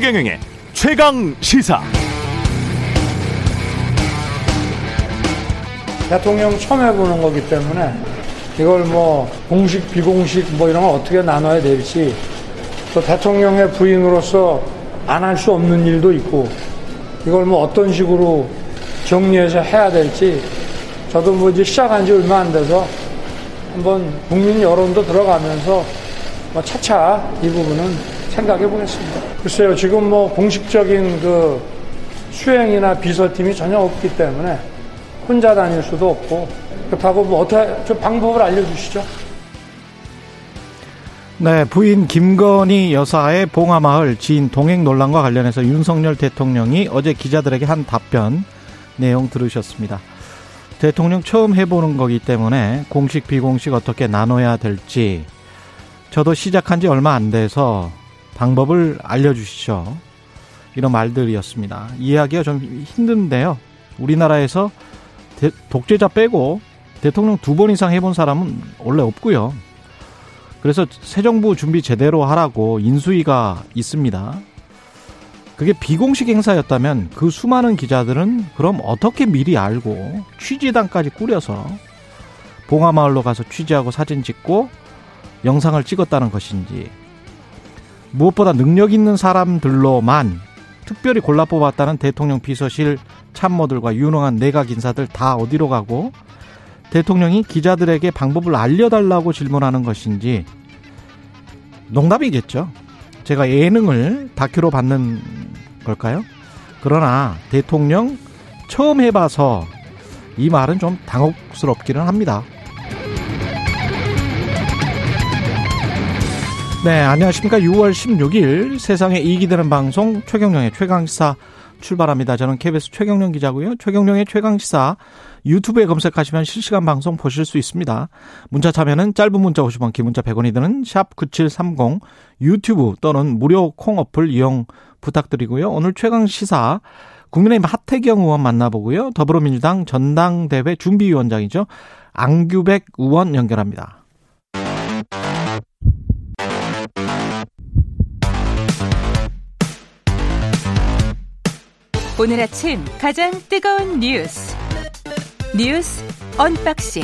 최경영의 최강 시사. 대통령 처음 해보는 거기 때문에 이걸 뭐 공식 비공식 뭐 이런 걸 어떻게 나눠야 될지 또 대통령의 부인으로서 안 할 수 없는 일도 있고 이걸 뭐 어떤 식으로 정리해서 해야 될지 저도 뭐 이제 시작한 지 얼마 안 돼서 한번 국민 여론도 들어가면서 뭐 차차 이 부분은 생각해 보겠습니다. 글쎄요, 지금 뭐 공식적인 그 수행이나 비서팀이 전혀 없기 때문에 혼자 다닐 수도 없고 그렇다고 뭐 어떻게 좀 방법을 알려주시죠. 네, 부인 김건희 여사의 봉하마을 지인 동행 논란과 관련해서 윤석열 대통령이 어제 기자들에게 한 답변 내용 들으셨습니다. 대통령 처음 해보는 거기 때문에 공식 비공식 어떻게 나눠야 될지 저도 시작한 지 얼마 안 돼서 방법을 알려주시죠. 이런 말들이었습니다. 이해하기가 좀 힘든데요. 우리나라에서 독재자 빼고 대통령 두 번 이상 해본 사람은 원래 없고요. 그래서 새 정부 준비 제대로 하라고 인수위가 있습니다. 그게 비공식 행사였다면 그 수많은 기자들은 그럼 어떻게 미리 알고 취재단까지 꾸려서 봉하마을로 가서 취재하고 사진 찍고 영상을 찍었다는 것인지 무엇보다 능력 있는 사람들로만 특별히 골라 뽑았다는 대통령 비서실 참모들과 유능한 내각 인사들 다 어디로 가고 대통령이 기자들에게 방법을 알려달라고 질문하는 것인지 농담이겠죠. 제가 예능을 다큐로 받는 걸까요? 그러나 대통령 처음 해봐서 이 말은 좀 당혹스럽기는 합니다. 네, 안녕하십니까. 6월 16일 세상에 이익이 되는 방송 최경령의 최강시사 출발합니다. 저는 KBS 최경령 기자고요. 최경령의 최강시사 유튜브에 검색하시면 실시간 방송 보실 수 있습니다. 문자 참여는 짧은 문자 50원, 긴 문자 100원이 드는 샵 9730 유튜브 또는 무료 콩 어플 이용 부탁드리고요. 오늘 최강시사 국민의힘 하태경 의원 만나보고요. 더불어민주당 전당대회 준비위원장이죠. 안규백 의원 연결합니다. 오늘 아침 가장 뜨거운 뉴스 뉴스 unboxing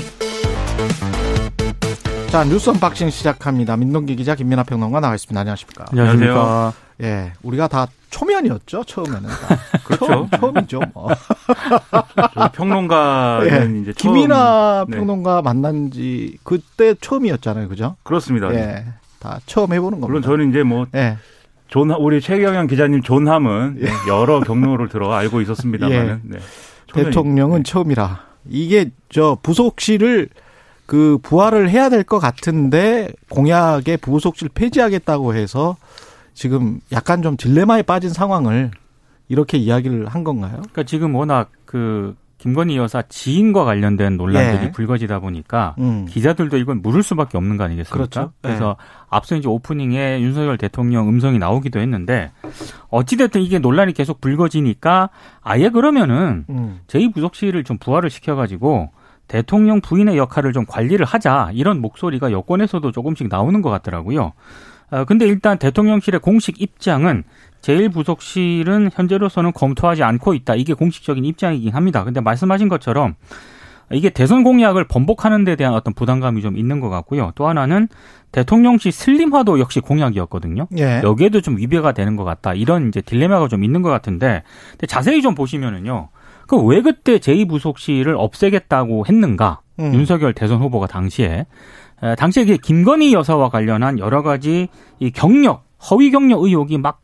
자 뉴스 unboxing 시작합니다. 민동기 기자 김민아 평론가 나와 있습니다. 안녕하십니까? 안녕하십니까? 예, 우리가 다 초면이었죠 처음에는. 그렇죠. 처음, 이죠 뭐. 평론가는 예, 이제 처음, 김민아 네. 평론가 만난 지 그때 처음이었잖아요, 그죠? 그렇습니다. 예, 다 처음 해보는 겁니다. 물론 저는 이제 뭐 예, 존, 우리 최경영 기자님 존함은 예. 여러 경로를 들어 알고 있었습니다만은 네. 초면이- 대통령은 네. 처음이라 이게 저 부속실을 그 부활을 해야 될 것 같은데 공약에 부속실 폐지하겠다고 해서 지금 약간 좀 딜레마에 빠진 상황을 이렇게 이야기를 한 건가요? 그러니까 지금 워낙 그 김건희 여사 지인과 관련된 논란들이 예. 불거지다 보니까 음. 기자들도 이건 물을 수밖에 없는 거 아니겠습니까? 그렇죠. 그래서 앞서 이제 오프닝에 윤석열 대통령 음성이 나오기도 했는데 어찌됐든 이게 논란이 계속 불거지니까 아예 그러면은 음. 제2부속실을 좀 부활을 시켜가지고 대통령 부인의 역할을 좀 관리를 하자 이런 목소리가 여권에서도 조금씩 나오는 것 같더라고요. 어, 근데 일단 대통령실의 공식 입장은 제1부속실은 현재로서는 검토하지 않고 있다. 이게 공식적인 입장이긴 합니다. 근데 말씀하신 것처럼 이게 대선 공약을 번복하는 데 대한 어떤 부담감이 좀 있는 것 같고요. 또 하나는 대통령실 슬림화도 역시 공약이었거든요. 예. 여기에도 좀 위배가 되는 것 같다. 이런 이제 딜레마가 좀 있는 것 같은데 자세히 좀 보시면은요. 그 왜 그때 제2부속실을 없애겠다고 했는가? 음. 윤석열 대선 후보가 당시에 에, 당시에 김건희 여사와 관련한 여러 가지 이 경력, 허위 경력 의혹이 막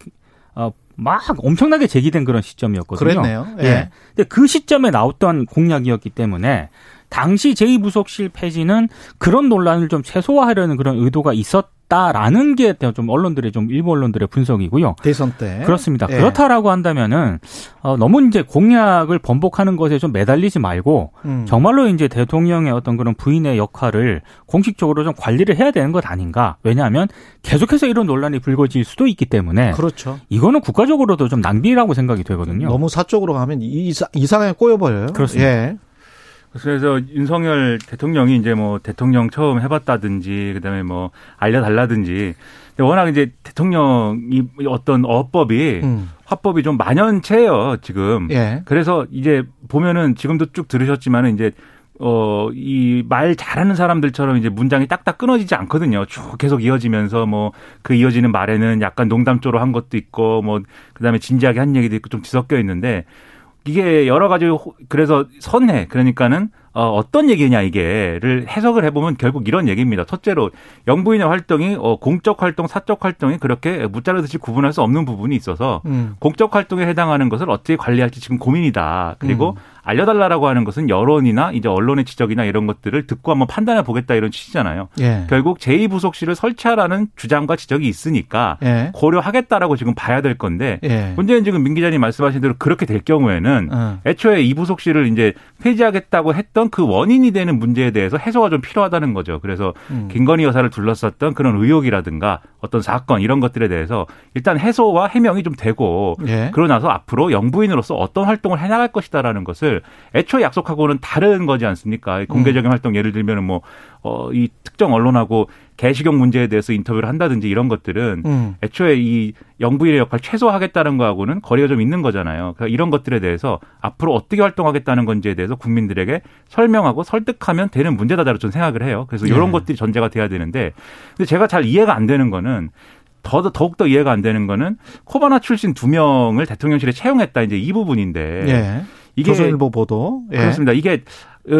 어, 막 엄청나게 제기된 그런 시점이었거든요. 그랬네요. 예. 예. 근데 그 시점에 나왔던 공약이었기 때문에 당시 제2부속실 폐지는 그런 논란을 좀 최소화하려는 그런 의도가 있었 다라는 게 좀 언론들의 좀 일부 언론들의 분석이고요. 대선 때. 그렇습니다. 예. 그렇다라고 한다면은 어, 너무 이제 공약을 번복하는 것에 좀 매달리지 말고 음. 정말로 이제 대통령의 어떤 그런 부인의 역할을 공식적으로 좀 관리를 해야 되는 것 아닌가? 왜냐하면 계속해서 이런 논란이 불거질 수도 있기 때문에 그렇죠. 이거는 국가적으로도 좀 낭비라고 생각이 되거든요. 너무 사적으로 가면 이상, 이상하게 꼬여버려요. 그렇습니다. 예. 그래서 윤석열 대통령이 이제 뭐 대통령 처음 해봤다든지 그다음에 뭐 알려달라든지 워낙 이제 대통령이 어떤 어법이 음. 화법이 좀 만연체예요 지금. 예. 그래서 이제 보면은 지금도 쭉 들으셨지만은 이제 어, 이 말 잘하는 사람들처럼 이제 문장이 딱딱 끊어지지 않거든요. 쭉 계속 이어지면서 뭐 그 이어지는 말에는 약간 농담조로 한 것도 있고 뭐 그다음에 진지하게 한 얘기도 있고 좀 뒤섞여 있는데 이게 여러 가지 그래서 선해 그러니까는 어, 어떤 얘기냐 이게를 해석을 해보면 결국 이런 얘기입니다. 첫째로 영부인의 활동이 어, 공적 활동, 사적 활동이 그렇게 무자르듯이 구분할 수 없는 부분이 있어서 음. 공적 활동에 해당하는 것을 어떻게 관리할지 지금 고민이다. 그리고 음. 알려달라라고 하는 것은 여론이나 이제 언론의 지적이나 이런 것들을 듣고 한번 판단해 보겠다 이런 취지잖아요. 예. 결국 제2부속실을 설치하라는 주장과 지적이 있으니까 예. 고려하겠다라고 지금 봐야 될 건데 예. 문제는 지금 민 기자님 말씀하신 대로 그렇게 될 경우에는 어. 애초에 2부속실을 이제 폐지하겠다고 했던 그 원인이 되는 문제에 대해서 해소가 좀 필요하다는 거죠. 그래서 음. 김건희 여사를 둘러쌌던 그런 의혹이라든가 어떤 사건 이런 것들에 대해서 일단 해소와 해명이 좀 되고 예. 그러고 나서 앞으로 영부인으로서 어떤 활동을 해나갈 것이다라는 것을 것을 애초에 약속하고는 다른 거지 않습니까? 공개적인 음. 활동 예를 들면 뭐, 어, 이 특정 언론하고 개시경 문제에 대해서 인터뷰를 한다든지 이런 것들은 음. 애초에 이 영부인의 역할 최소화하겠다는 거하고는 거리가 좀 있는 거잖아요. 그러니까 이런 것들에 대해서 앞으로 어떻게 활동하겠다는 건지에 대해서 국민들에게 설명하고 설득하면 되는 문제다라고 저는 생각을 해요. 그래서 이런 네. 것들이 전제가 돼야 되는데 근데 제가 잘 이해가 안 되는 거는 더, 더욱더 이해가 안 되는 거는 코바나 출신 두 명을 대통령실에 채용했다 이제 이 부분인데 네. 이게 조선일보 보도 예. 그렇습니다. 이게 어,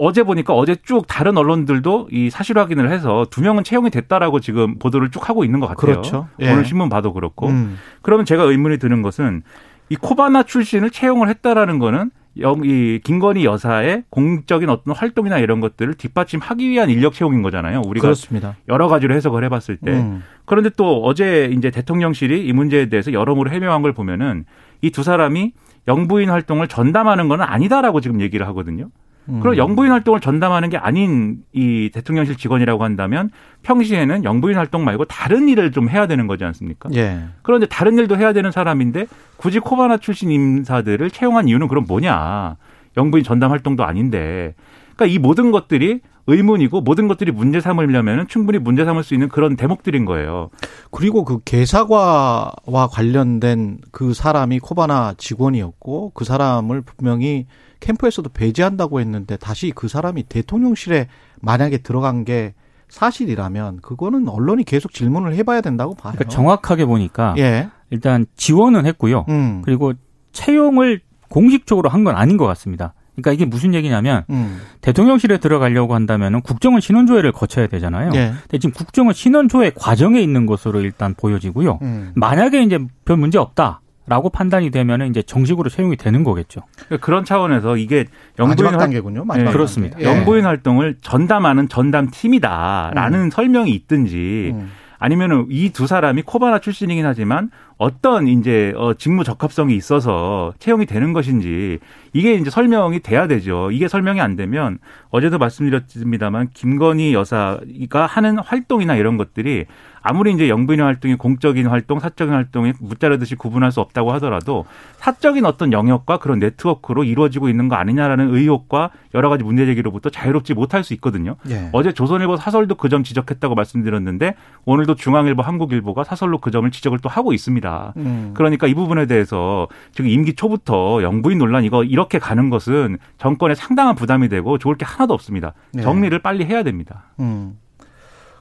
어제 보니까 어제 쭉 다른 언론들도 이 사실 확인을 해서 두 명은 채용이 됐다라고 지금 보도를 쭉 하고 있는 것 같아요. 그렇죠. 예. 오늘 신문 봐도 그렇고. 음. 그러면 제가 의문이 드는 것은 이 코바나 출신을 채용을 했다라는 거는 이 김건희 여사의 공적인 어떤 활동이나 이런 것들을 뒷받침하기 위한 인력 채용인 거잖아요. 우리가 그렇습니다. 여러 가지로 해석을 해봤을 때. 음. 그런데 또 어제 이제 대통령실이 이 문제에 대해서 여러모로 해명한 걸 보면은 이 두 사람이 영부인 활동을 전담하는 건 아니다라고 지금 얘기를 하거든요. 음. 그럼 영부인 활동을 전담하는 게 아닌 이 대통령실 직원이라고 한다면 평시에는 영부인 활동 말고 다른 일을 좀 해야 되는 거지 않습니까? 예. 그런데 다른 일도 해야 되는 사람인데 굳이 코바나 출신 인사들을 채용한 이유는 그럼 뭐냐? 영부인 전담 활동도 아닌데. 그러니까 이 모든 것들이 의문이고 모든 것들이 문제 삼으려면 충분히 문제 삼을 수 있는 그런 대목들인 거예요. 그리고 그 개사과와 관련된 그 사람이 코바나 직원이었고 그 사람을 분명히 캠프에서도 배제한다고 했는데 다시 그 사람이 대통령실에 만약에 들어간 게 사실이라면 그거는 언론이 계속 질문을 해봐야 된다고 봐요. 그러니까 정확하게 보니까 예. 일단 지원은 했고요. 음. 그리고 채용을 공식적으로 한 건 아닌 것 같습니다. 그러니까 이게 무슨 얘기냐면 음. 대통령실에 들어가려고 한다면은 국정원 신원조회를 거쳐야 되잖아요. 네. 근데 지금 국정원 신원조회 과정에 있는 것으로 일단 보여지고요. 음. 만약에 이제 별 문제 없다. 라고 판단이 되면은 이제 정식으로 채용이 되는 거겠죠. 그러니까 그런 차원에서 이게 영부인 마지막 단계군요. 네, 그렇습니다. 예. 영부인 활동을 전담하는 전담 팀이다라는 음. 설명이 있든지 음. 아니면은 이 두 사람이 코바나 출신이긴 하지만 어떤 이제 어 직무 적합성이 있어서 채용이 되는 것인지 이게 이제 설명이 돼야 되죠. 이게 설명이 안 되면 어제도 말씀드렸습니다만 김건희 여사가 하는 활동이나 이런 것들이 아무리 이제 영부인의 활동이 공적인 활동, 사적인 활동이 무자르듯이 구분할 수 없다고 하더라도 사적인 어떤 영역과 그런 네트워크로 이루어지고 있는 거 아니냐라는 의혹과 여러 가지 문제 제기로부터 자유롭지 못할 수 있거든요. 예. 어제 조선일보 사설도 그 점 지적했다고 말씀드렸는데 오늘도 중앙일보, 한국일보가 사설로 그 점을 지적을 또 하고 있습니다. 음. 그러니까 이 부분에 대해서 지금 임기 초부터 영부인 논란 이거 이렇게 가는 것은 정권에 상당한 부담이 되고 좋을 게 하나도 없습니다. 예. 정리를 예. 빨리 해야 됩니다. 음.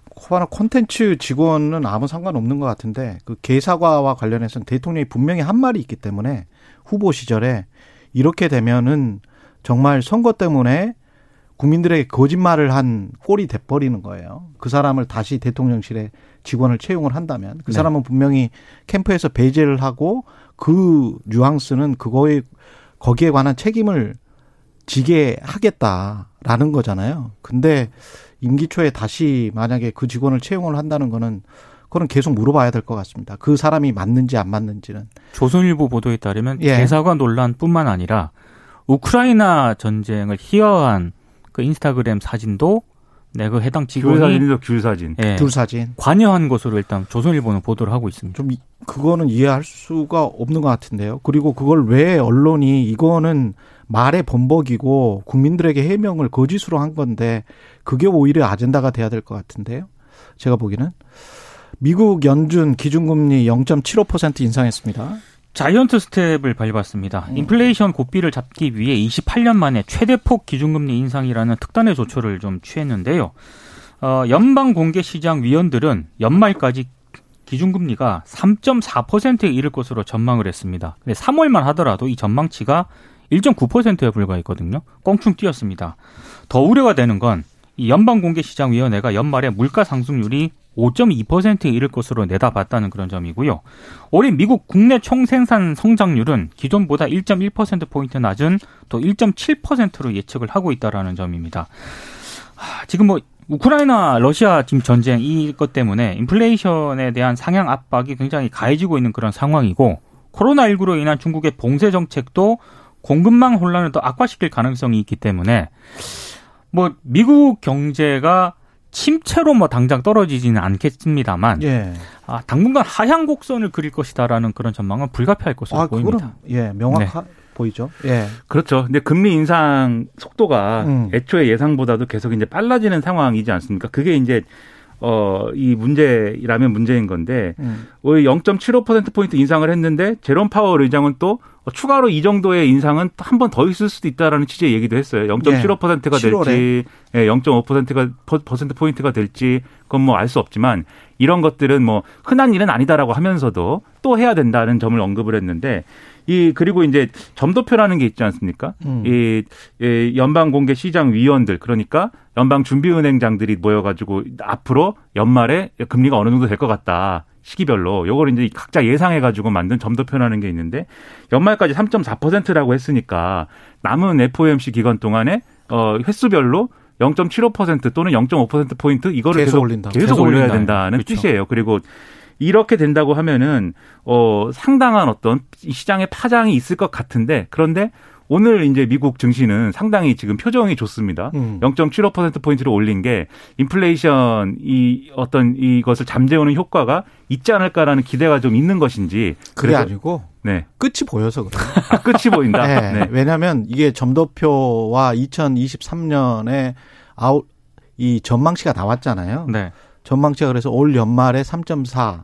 코바나 콘텐츠 직원은 아무 상관없는 것 같은데 그 개사과와 관련해서는 대통령이 분명히 한 말이 있기 때문에 후보 시절에 이렇게 되면은 정말 선거 때문에 국민들에게 거짓말을 한 꼴이 돼버리는 거예요. 그 사람을 다시 대통령실에 직원을 채용을 한다면 그 네. 사람은 분명히 캠프에서 배제를 하고 그 뉘앙스는 그거에 거기에 관한 책임을 지게 하겠다라는 거잖아요. 근데 임기 초에 다시 만약에 그 직원을 채용을 한다는 거는 그건 계속 물어봐야 될 것 같습니다. 그 사람이 맞는지 안 맞는지는. 조선일보 보도에 따르면 예. 대사관 논란뿐만 아니라 우크라이나 전쟁을 희화한 그 인스타그램 사진도 내가 그 해당 직원이 귤 사진도 귤 사진, 예, 귤 사진 관여한 것으로 일단 조선일보는 보도를 하고 있습니다. 좀 그거는 이해할 수가 없는 것 같은데요. 그리고 그걸 왜 언론이 이거는 말의 번복이고 국민들에게 해명을 거짓으로 한 건데 그게 오히려 아젠다가 돼야 될 것 같은데요. 제가 보기에는 미국 연준 기준금리 0.75% 인상했습니다. 자이언트 스텝을 밟았습니다. 음. 인플레이션 고삐를 잡기 위해 28년 만에 최대폭 기준금리 인상이라는 특단의 조처를 좀 취했는데요. 어, 연방 공개 시장 위원들은 연말까지 기준금리가 3.4%에 이를 것으로 전망을 했습니다. 근데 3월만 하더라도 이 전망치가 1.9%에 불과했거든요. 껑충 뛰었습니다. 더 우려가 되는 건 이 연방공개시장위원회가 연말에 물가 상승률이 5.2%에 이를 것으로 내다봤다는 그런 점이고요. 올해 미국 국내 총생산 성장률은 기존보다 1.1%포인트 낮은 또 1.7%로 예측을 하고 있다라는 점입니다. 지금 뭐 우크라이나 러시아 지금 전쟁 이것 때문에 인플레이션에 대한 상향 압박이 굉장히 가해지고 있는 그런 상황이고 코로나19로 인한 중국의 봉쇄 정책도 공급망 혼란을 더 악화시킬 가능성이 있기 때문에 뭐 미국 경제가 침체로 뭐 당장 떨어지지는 않겠습니다만 예. 아, 당분간 하향 곡선을 그릴 것이다라는 그런 전망은 불가피할 것으로 아, 보입니다. 예, 명확하 네. 보이죠. 예. 그렇죠. 근데 금리 인상 속도가 음. 애초에 예상보다도 계속 이제 빨라지는 상황이지 않습니까? 그게 이제 어, 이 문제라면 문제인 건데, 음. 0.75%포인트 인상을 했는데, 제롬 파월 의장은 또 추가로 이 정도의 인상은 한 번 더 있을 수도 있다라는 취지의 얘기도 했어요. 0.75%가 네. 될지, 예, 0.5%가 퍼센트 포인트가 될지 그건 뭐 알 수 없지만 이런 것들은 뭐 흔한 일은 아니다라고 하면서도 또 해야 된다는 점을 언급을 했는데 이 그리고 이제 점도표라는 게 있지 않습니까? 음. 이, 이 연방 공개 시장 위원들 그러니까 연방 준비은행장들이 모여가지고 앞으로 연말에 금리가 어느 정도 될 것 같다. 시기별로 요걸 이제 각자 예상해 가지고 만든 점도표라는 게 있는데 연말까지 3.4%라고 했으니까 남은 FOMC 기간 동안에 어 횟수별로 0.75% 또는 0.5% 포인트 이거를 계속, 계속 올린다. 계속, 계속 올려야 된다는 그렇죠. 뜻이에요. 그리고 이렇게 된다고 하면은 어 상당한 어떤 시장의 파장이 있을 것 같은데 그런데 오늘 이제 미국 증시는 상당히 지금 표정이 좋습니다. 음. 0.75% 포인트를 올린 게 인플레이션 이 어떤 이것을 잠재우는 효과가 있지 않을까라는 기대가 좀 있는 것인지 그게 아니고 네. 끝이 보여서 그래요. 아, 끝이 보인다. 네. 네. 왜냐하면 이게 점도표와 2023년에 아웃 이 전망치가 나왔잖아요. 네. 전망치가 그래서 올 연말에 3.4,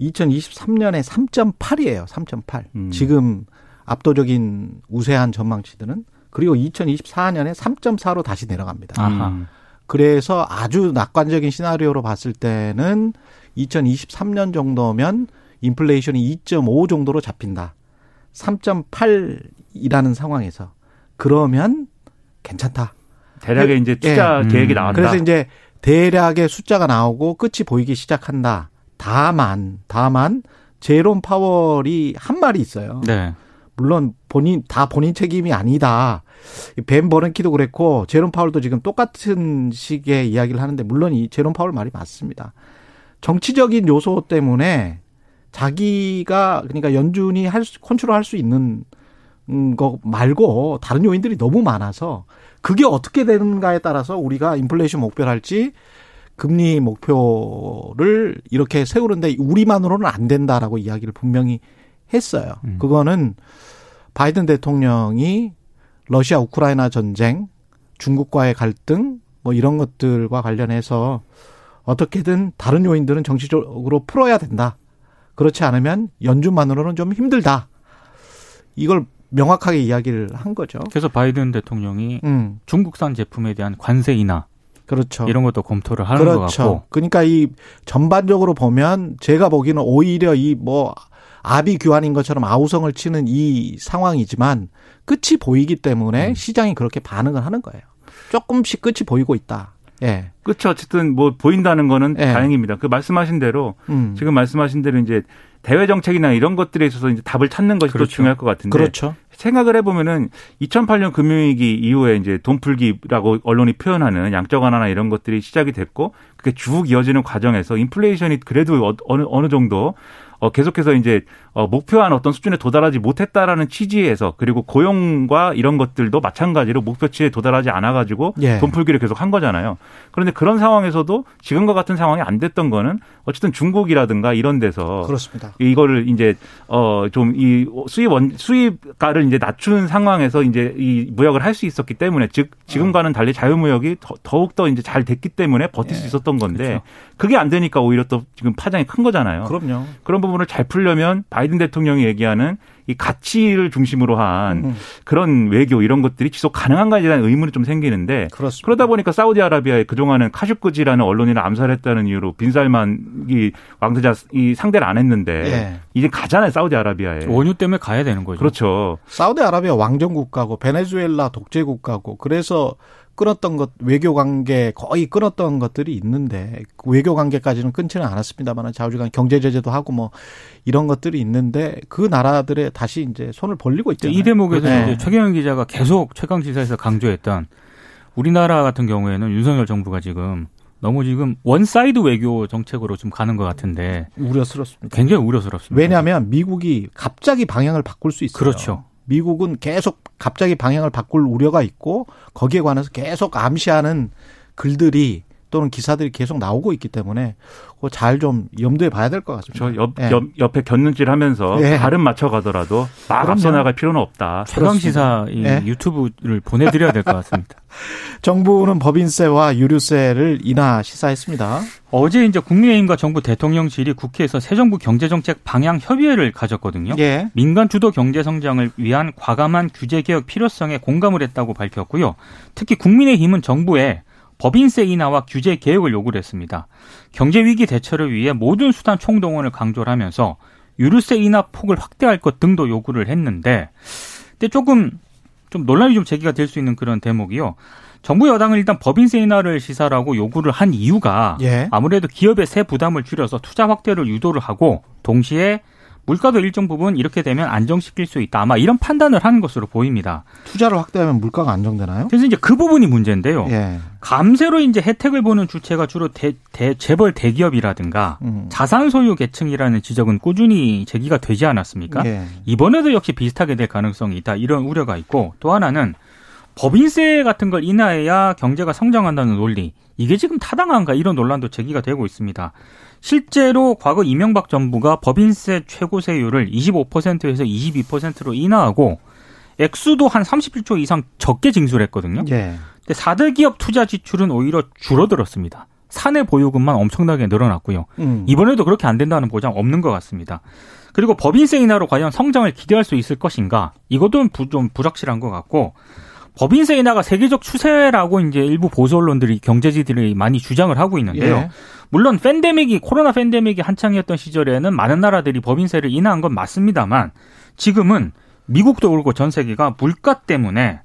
2023년에 3.8이에요. 3.8. 음. 지금 압도적인 우세한 전망치들은 그리고 2024년에 3.4로 다시 내려갑니다. 아하. 그래서 아주 낙관적인 시나리오로 봤을 때는 2023년 정도면 인플레이션이 2.5 정도로 잡힌다. 3.8이라는 상황에서 그러면 괜찮다. 대략의 이제 투자 예. 계획이 나왔다. 그래서 이제 대략의 숫자가 나오고 끝이 보이기 시작한다. 다만 다만 제롬 파월이 한 말이 있어요. 네. 물론 본인 다 본인 책임이 아니다. 벤 버른키도 그랬고 제롬 파월도 지금 똑같은 식의 이야기를 하는데 물론 이 제롬 파월 말이 맞습니다. 정치적인 요소 때문에 자기가 그러니까 연준이 할 수, 컨트롤할 수 있는 거 말고 다른 요인들이 너무 많아서 그게 어떻게 되는가에 따라서 우리가 인플레이션 목표를 할지 금리 목표를 이렇게 세우는데 우리만으로는 안 된다라고 이야기를 분명히 했어요. 음. 그거는 바이든 대통령이 러시아 우크라이나 전쟁, 중국과의 갈등 뭐 이런 것들과 관련해서 어떻게든 다른 요인들은 정치적으로 풀어야 된다. 그렇지 않으면 연준만으로는 좀 힘들다. 이걸 명확하게 이야기를 한 거죠. 그래서 바이든 대통령이 음. 중국산 제품에 대한 관세 인하 그렇죠. 이런 것도 검토를 하는 그렇죠. 것 같고. 그러니까 이 전반적으로 보면 제가 보기에는 오히려 이 뭐 아비 규환인 것처럼 아우성을 치는 이 상황이지만 끝이 보이기 때문에 음. 시장이 그렇게 반응을 하는 거예요. 조금씩 끝이 보이고 있다. 예. 그렇죠. 어쨌든 뭐 보인다는 거는 예. 다행입니다. 그 말씀하신 대로 음. 지금 말씀하신 대로 이제 대외 정책이나 이런 것들에 있어서 이제 답을 찾는 것이 그렇죠. 더 중요할 것 같은데. 그렇죠. 생각을 해보면은 2008년 금융위기 이후에 이제 돈 풀기라고 언론이 표현하는 양적 완화나 이런 것들이 시작이 됐고 그게 쭉 이어지는 과정에서 인플레이션이 그래도 어, 어느 어느 정도 어, 계속해서 이제 어, 목표한 어떤 수준에 도달하지 못했다라는 취지에서 그리고 고용과 이런 것들도 마찬가지로 목표치에 도달하지 않아가지고 예. 돈 풀기를 계속 한 거잖아요. 그런데 그런 상황에서도 지금과 같은 상황이 안 됐던 거는 어쨌든 중국이라든가 이런 데서 그렇습니다. 이거를 이제 어 좀 이 수입 원 수입가를 이제 낮춘 상황에서 이제 이 무역을 할 수 있었기 때문에 즉 지금과는 달리 자유무역이 더욱 더 이제 잘 됐기 때문에 버틸 수 예. 있었던 건데 그렇죠. 그게 안 되니까 오히려 또 지금 파장이 큰 거잖아요. 그럼요. 그런 부분을 잘 풀려면 바이든 대통령이 얘기하는 이 가치를 중심으로 한 음. 그런 외교 이런 것들이 지속 가능한가에 대한 의문이 좀 생기는데 그렇습니다. 그러다 보니까 사우디아라비아에 그동안은 카슈크지라는 언론인을 암살했다는 이유로 빈살만이 왕세자 이 상대를 안 했는데 예. 이제 가잖아요 사우디아라비아에. 원유 때문에 가야 되는 거죠. 그렇죠. 사우디아라비아 왕정 국가고 베네수엘라 독재 국가고 그래서 끊었던 것 외교 관계 거의 끊었던 것들이 있는데 외교 관계까지는 끊지는 않았습니다만 좌우지간 경제 제재도 하고 뭐 이런 것들이 있는데 그 나라들에 다시 이제 손을 벌리고 있잖아요. 이 대목에서 네. 이제 최경영 기자가 계속 최강 시사에서 강조했던 우리나라 같은 경우에는 윤석열 정부가 지금 너무 지금 one side 외교 정책으로 좀 가는 것 같은데 우려스럽습니다. 굉장히 우려스럽습니다. 왜냐하면 미국이 갑자기 방향을 바꿀 수 있어요. 그렇죠. 미국은 계속 갑자기 방향을 바꿀 우려가 있고 거기에 관해서 계속 암시하는 글들이 또는 기사들이 계속 나오고 있기 때문에 잘 좀 염두에 봐야 될 것 같습니다. 저 옆, 예. 옆, 옆에 곁눈질 하면서 예. 발음 맞춰가더라도 막. 앞서 나갈 필요는 없다. 최강 시사 이 예. 유튜브를 보내드려야 될 것 같습니다. 정부는 법인세와 유류세를 인하 시사했습니다. 어제 이제 국민의힘과 정부 대통령실이 국회에서 새 정부 경제정책 방향 협의회를 가졌거든요. 예. 민간 주도 경제 성장을 위한 과감한 규제 개혁 필요성에 공감을 했다고 밝혔고요. 특히 국민의힘은 정부에 법인세 인하와 규제 개혁을 요구를 했습니다. 경제 위기 대처를 위해 모든 수단 총동원을 강조를 하면서 유류세 인하 폭을 확대할 것 등도 요구를 했는데 근데 조금 좀 논란이 좀 제기가 될 수 있는 그런 대목이요. 정부 여당은 일단 법인세 인하를 시사라고 요구를 한 이유가 예. 아무래도 기업의 세 부담을 줄여서 투자 확대를 유도를 하고 동시에 물가도 일정 부분 이렇게 되면 안정시킬 수 있다. 아마 이런 판단을 하는 것으로 보입니다. 투자를 확대하면 물가가 안정되나요? 그래서 이제 그 부분이 문제인데요. 예. 감세로 이제 혜택을 보는 주체가 주로 대, 대- 재벌 대기업이라든가 음. 자산 소유 계층이라는 지적은 꾸준히 제기가 되지 않았습니까? 예. 이번에도 역시 비슷하게 될 가능성이 있다. 이런 우려가 있고 또 하나는 법인세 같은 걸 인하해야 경제가 성장한다는 논리. 이게 지금 타당한가 이런 논란도 제기가 되고 있습니다. 실제로 과거 이명박 정부가 법인세 최고세율을 25%에서 22%로 인하하고 액수도 한 31조 이상 적게 징수했거든요. 예. 근데 4대 기업 투자 지출은 오히려 줄어들었습니다. 사내 보유금만 엄청나게 늘어났고요. 음. 이번에도 그렇게 안 된다는 보장 없는 것 같습니다. 그리고 법인세 인하로 과연 성장을 기대할 수 있을 것인가? 이것도 부- 좀 불확실한 것 같고 법인세 인하가 세계적 추세라고 이제 일부 보수 언론들이 경제지들이 많이 주장을 하고 있는데요. 예. 물론 팬데믹이 코로나 팬데믹이 한창이었던 시절에는 많은 나라들이 법인세를 인하한 건 맞습니다만 지금은 미국도 그렇고 전 세계가 물가 때문에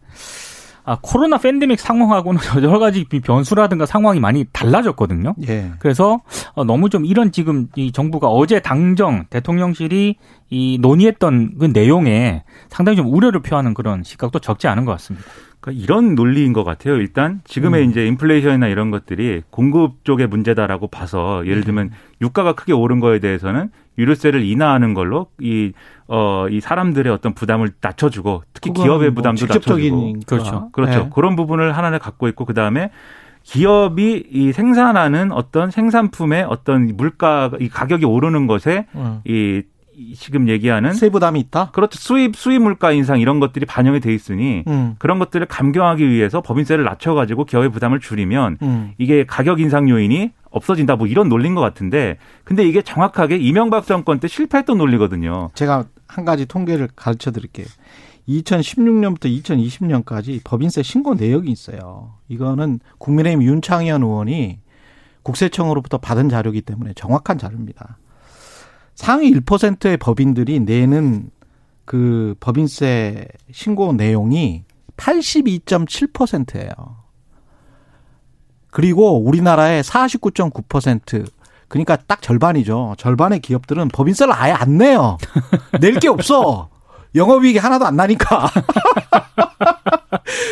아, 코로나 팬데믹 상황하고는 여러 가지 변수라든가 상황이 많이 달라졌거든요. 예. 그래서 어, 너무 좀 이런 지금 이 정부가 어제 당정 대통령실이 이 논의했던 그 내용에 상당히 좀 우려를 표하는 그런 시각도 적지 않은 것 같습니다. 그러니까 이런 논리인 것 같아요. 일단 지금의 음. 이제 인플레이션이나 이런 것들이 공급 쪽의 문제다라고 봐서 예를 들면 유가가 크게 오른 거에 대해서는 유류세를 인하하는 걸로 이, 어, 이 사람들의 어떤 부담을 낮춰주고 특히 기업의 뭐 부담도 낮춰주고. 직접적인 그렇죠. 그렇죠. 예. 그런 부분을 하나를 갖고 있고 그 다음에 기업이 이 생산하는 어떤 생산품의 어떤 물가, 이 가격이 오르는 것에 어. 이, 이 지금 얘기하는 세부담이 있다. 그렇죠. 수입, 수입 물가 인상 이런 것들이 반영이 돼 있으니 음. 그런 것들을 감경하기 위해서 법인세를 낮춰 가지고 기업의 부담을 줄이면 음. 이게 가격 인상 요인이 없어진다 뭐 이런 논리인 것 같은데 근데 이게 정확하게 이명박 정권 때 실패했던 논리거든요. 제가 한 가지 통계를 가르쳐 드릴게요. 2016년부터 2020년까지 법인세 신고 내역이 있어요. 이거는 국민의힘 윤창현 의원이 국세청으로부터 받은 자료이기 때문에 정확한 자료입니다. 상위 1%의 법인들이 내는 그 법인세 신고 내용이 82.7%예요. 그리고 우리나라의 49.9% 그러니까 딱 절반이죠. 절반의 기업들은 법인세를 아예 안 내요. 낼 게 없어. 영업이익이 하나도 안 나니까.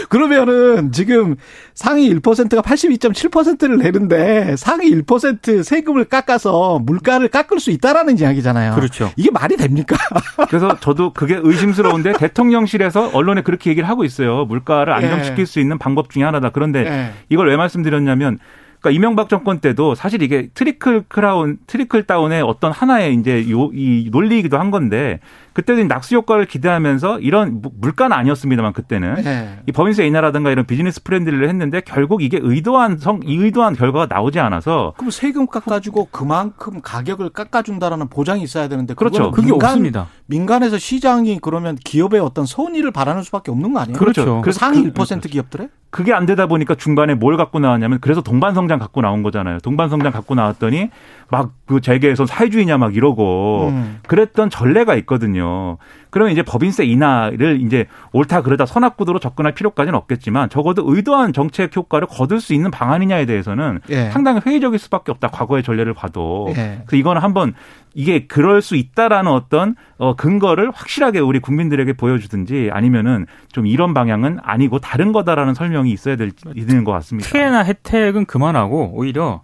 그러면은 지금 상위 1%가 82.7%를 내는데 상위 1% 세금을 깎아서 물가를 깎을 수 있다라는 이야기잖아요. 그렇죠. 이게 말이 됩니까? 그래서 저도 그게 의심스러운데 대통령실에서 언론에 그렇게 얘기를 하고 있어요. 물가를 안정시킬 예. 수 있는 방법 중에 하나다. 그런데 예. 이걸 왜 말씀드렸냐면 그러니까 이명박 정권 때도 사실 이게 trickle crown, trickle down의 어떤 하나의 이제 요, 이 논리이기도 한 건데 그때도 낙수 효과를 기대하면서 이런 무- 물가는 아니었습니다만 그때는 네. 이 법인세 인하라든가 이런 business friendly를 했는데 결국 이게 의도한 성, 이 의도한 결과가 나오지 않아서 그럼 세금 깎아주고 그만큼 가격을 깎아준다라는 보장이 있어야 되는데 그렇죠. 그게 민간, 없습니다. 민간에서 시장이 그러면 기업의 어떤 선의를 바라는 수밖에 없는 거 아니에요? 그렇죠. 그 그래서 상위 그- 1% 기업들에? 그게 안 되다 보니까 중간에 뭘 갖고 나왔냐면 그래서 동반 성장 갖고 나온 거잖아요. 동반 성장 갖고 나왔더니 막 그 재계에서 사회주의냐 막 이러고 음. 그랬던 전례가 있 거든요. 그러면 이제 법인세 인하를 이제 옳다 그러다 선악구도로 접근할 필요까지는 없겠지만 적어도 의도한 정책 효과를 거둘 수 있는 방안이냐에 대해서는 예. 상당히 회의적일 수밖에 없다. 과거의 전례를 봐도. 예. 그래서 이거는 한번 이게 그럴 수 있다라는 어떤 어 근거를 확실하게 우리 국민들에게 보여주든지 아니면은 좀 이런 방향은 아니고 다른 거다라는 설명이 있어야 될 있는 것 같습니다. 피해나 혜택은 그만하고 오히려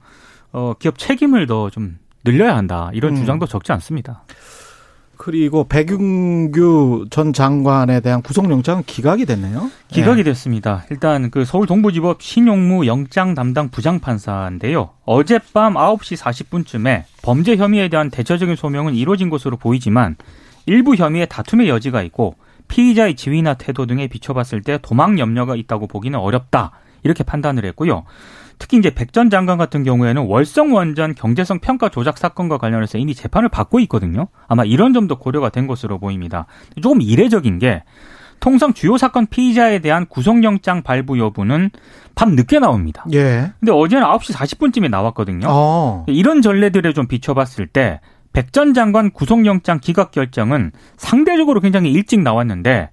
어, 기업 책임을 더 좀 늘려야 한다. 이런 음. 주장도 적지 않습니다. 그리고 백윤규 전 장관에 대한 구속영장은 기각이 됐네요. 기각이 됐습니다. 일단 그 서울 동부지법 신용무 영장 담당 부장판사인데요. 어젯밤 9시 40분쯤에 범죄 혐의에 대한 대처적인 소명은 이루어진 것으로 보이지만 일부 혐의에 다툼의 여지가 있고 피의자의 지위나 태도 등에 비춰봤을 때 도망 염려가 있다고 보기는 어렵다. 이렇게 판단을 했고요. 특히 이제 백 전 장관 같은 경우에는 월성 원전 경제성 평가 조작 사건과 관련해서 이미 재판을 받고 있거든요. 아마 이런 점도 고려가 된 것으로 보입니다. 조금 이례적인 게 통상 주요 사건 피의자에 대한 구속영장 발부 여부는 밤 늦게 나옵니다. 예. 근데 어제는 9시 40분쯤에 나왔거든요. 어. 이런 전례들에 좀 비춰봤을 때 백 전 장관 구속영장 기각 결정은 상대적으로 굉장히 일찍 나왔는데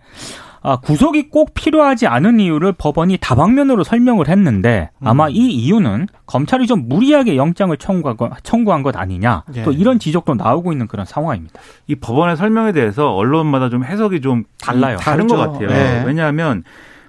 아, 구속이 꼭 필요하지 않은 이유를 법원이 다방면으로 설명을 했는데 아마 이 이유는 검찰이 좀 무리하게 영장을 청구한 것, 아니냐 예. 또 이런 지적도 나오고 있는 그런 상황입니다. 이 법원의 설명에 대해서 언론마다 좀 해석이 좀 달라요. 다른 다르죠. 것 같아요. 네. 왜냐하면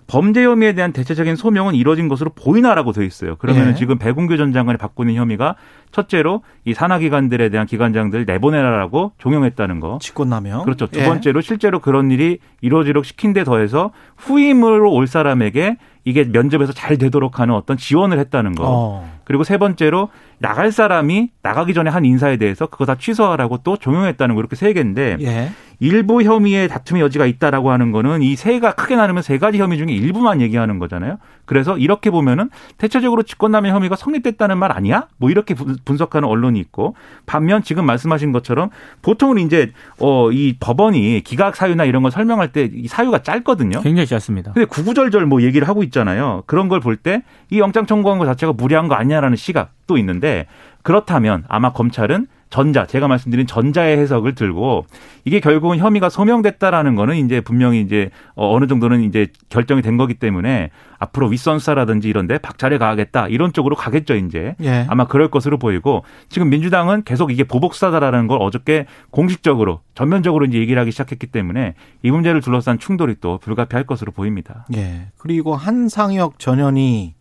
범죄 혐의에 대한 대체적인 소명은 이루어진 것으로 보이나라고 돼 있어요. 그러면 예. 지금 배궁규 전 장관이 받고 있는 혐의가 첫째로 이 산하기관들에 대한 기관장들 내보내라라고 종용했다는 거. 직권남용. 그렇죠. 두 예. 번째로 실제로 그런 일이 이루어지도록 시킨 데 더해서 후임으로 올 사람에게 이게 면접에서 잘 되도록 하는 어떤 지원을 했다는 거. 어. 그리고 세 번째로 나갈 사람이 나가기 전에 한 인사에 대해서 그거 다 취소하라고 또 종용했다는 거 이렇게 세 개인데 예. 일부 혐의에 다툼의 여지가 있다라고 하는 거는 이 세가 크게 나누면 세 가지 혐의 중에 일부만 얘기하는 거잖아요. 그래서 이렇게 보면은 대체적으로 직권남용 혐의가 성립됐다는 말 아니야? 뭐 이렇게 분- 분석하는 언론이 있고 반면 지금 말씀하신 것처럼 보통은 이제 어 이 법원이 기각 사유나 이런 걸 설명할 때 이 사유가 짧거든요. 굉장히 짧습니다. 근데 구구절절 뭐 얘기를 하고 있잖아요. 그런 걸 볼 때 이 영장 청구한 것 자체가 무리한 거 아니냐라는 시각도 있는데 그렇다면 아마 검찰은 전자, 제가 말씀드린 전자의 해석을 들고 이게 결국은 혐의가 소명됐다라는 거는 이제 분명히 이제 어, 어느 정도는 이제 결정이 된 거기 때문에 앞으로 윗선 수사라든지 이런데 박차를 가하겠다 이런 쪽으로 가겠죠 이제 예. 아마 그럴 것으로 보이고 지금 민주당은 계속 이게 보복 수사다라는 걸 어저께 공식적으로 전면적으로 이제 얘기를 하기 시작했기 때문에 이 문제를 둘러싼 충돌이 또 불가피할 것으로 보입니다. 예. 그리고 한상혁 전현이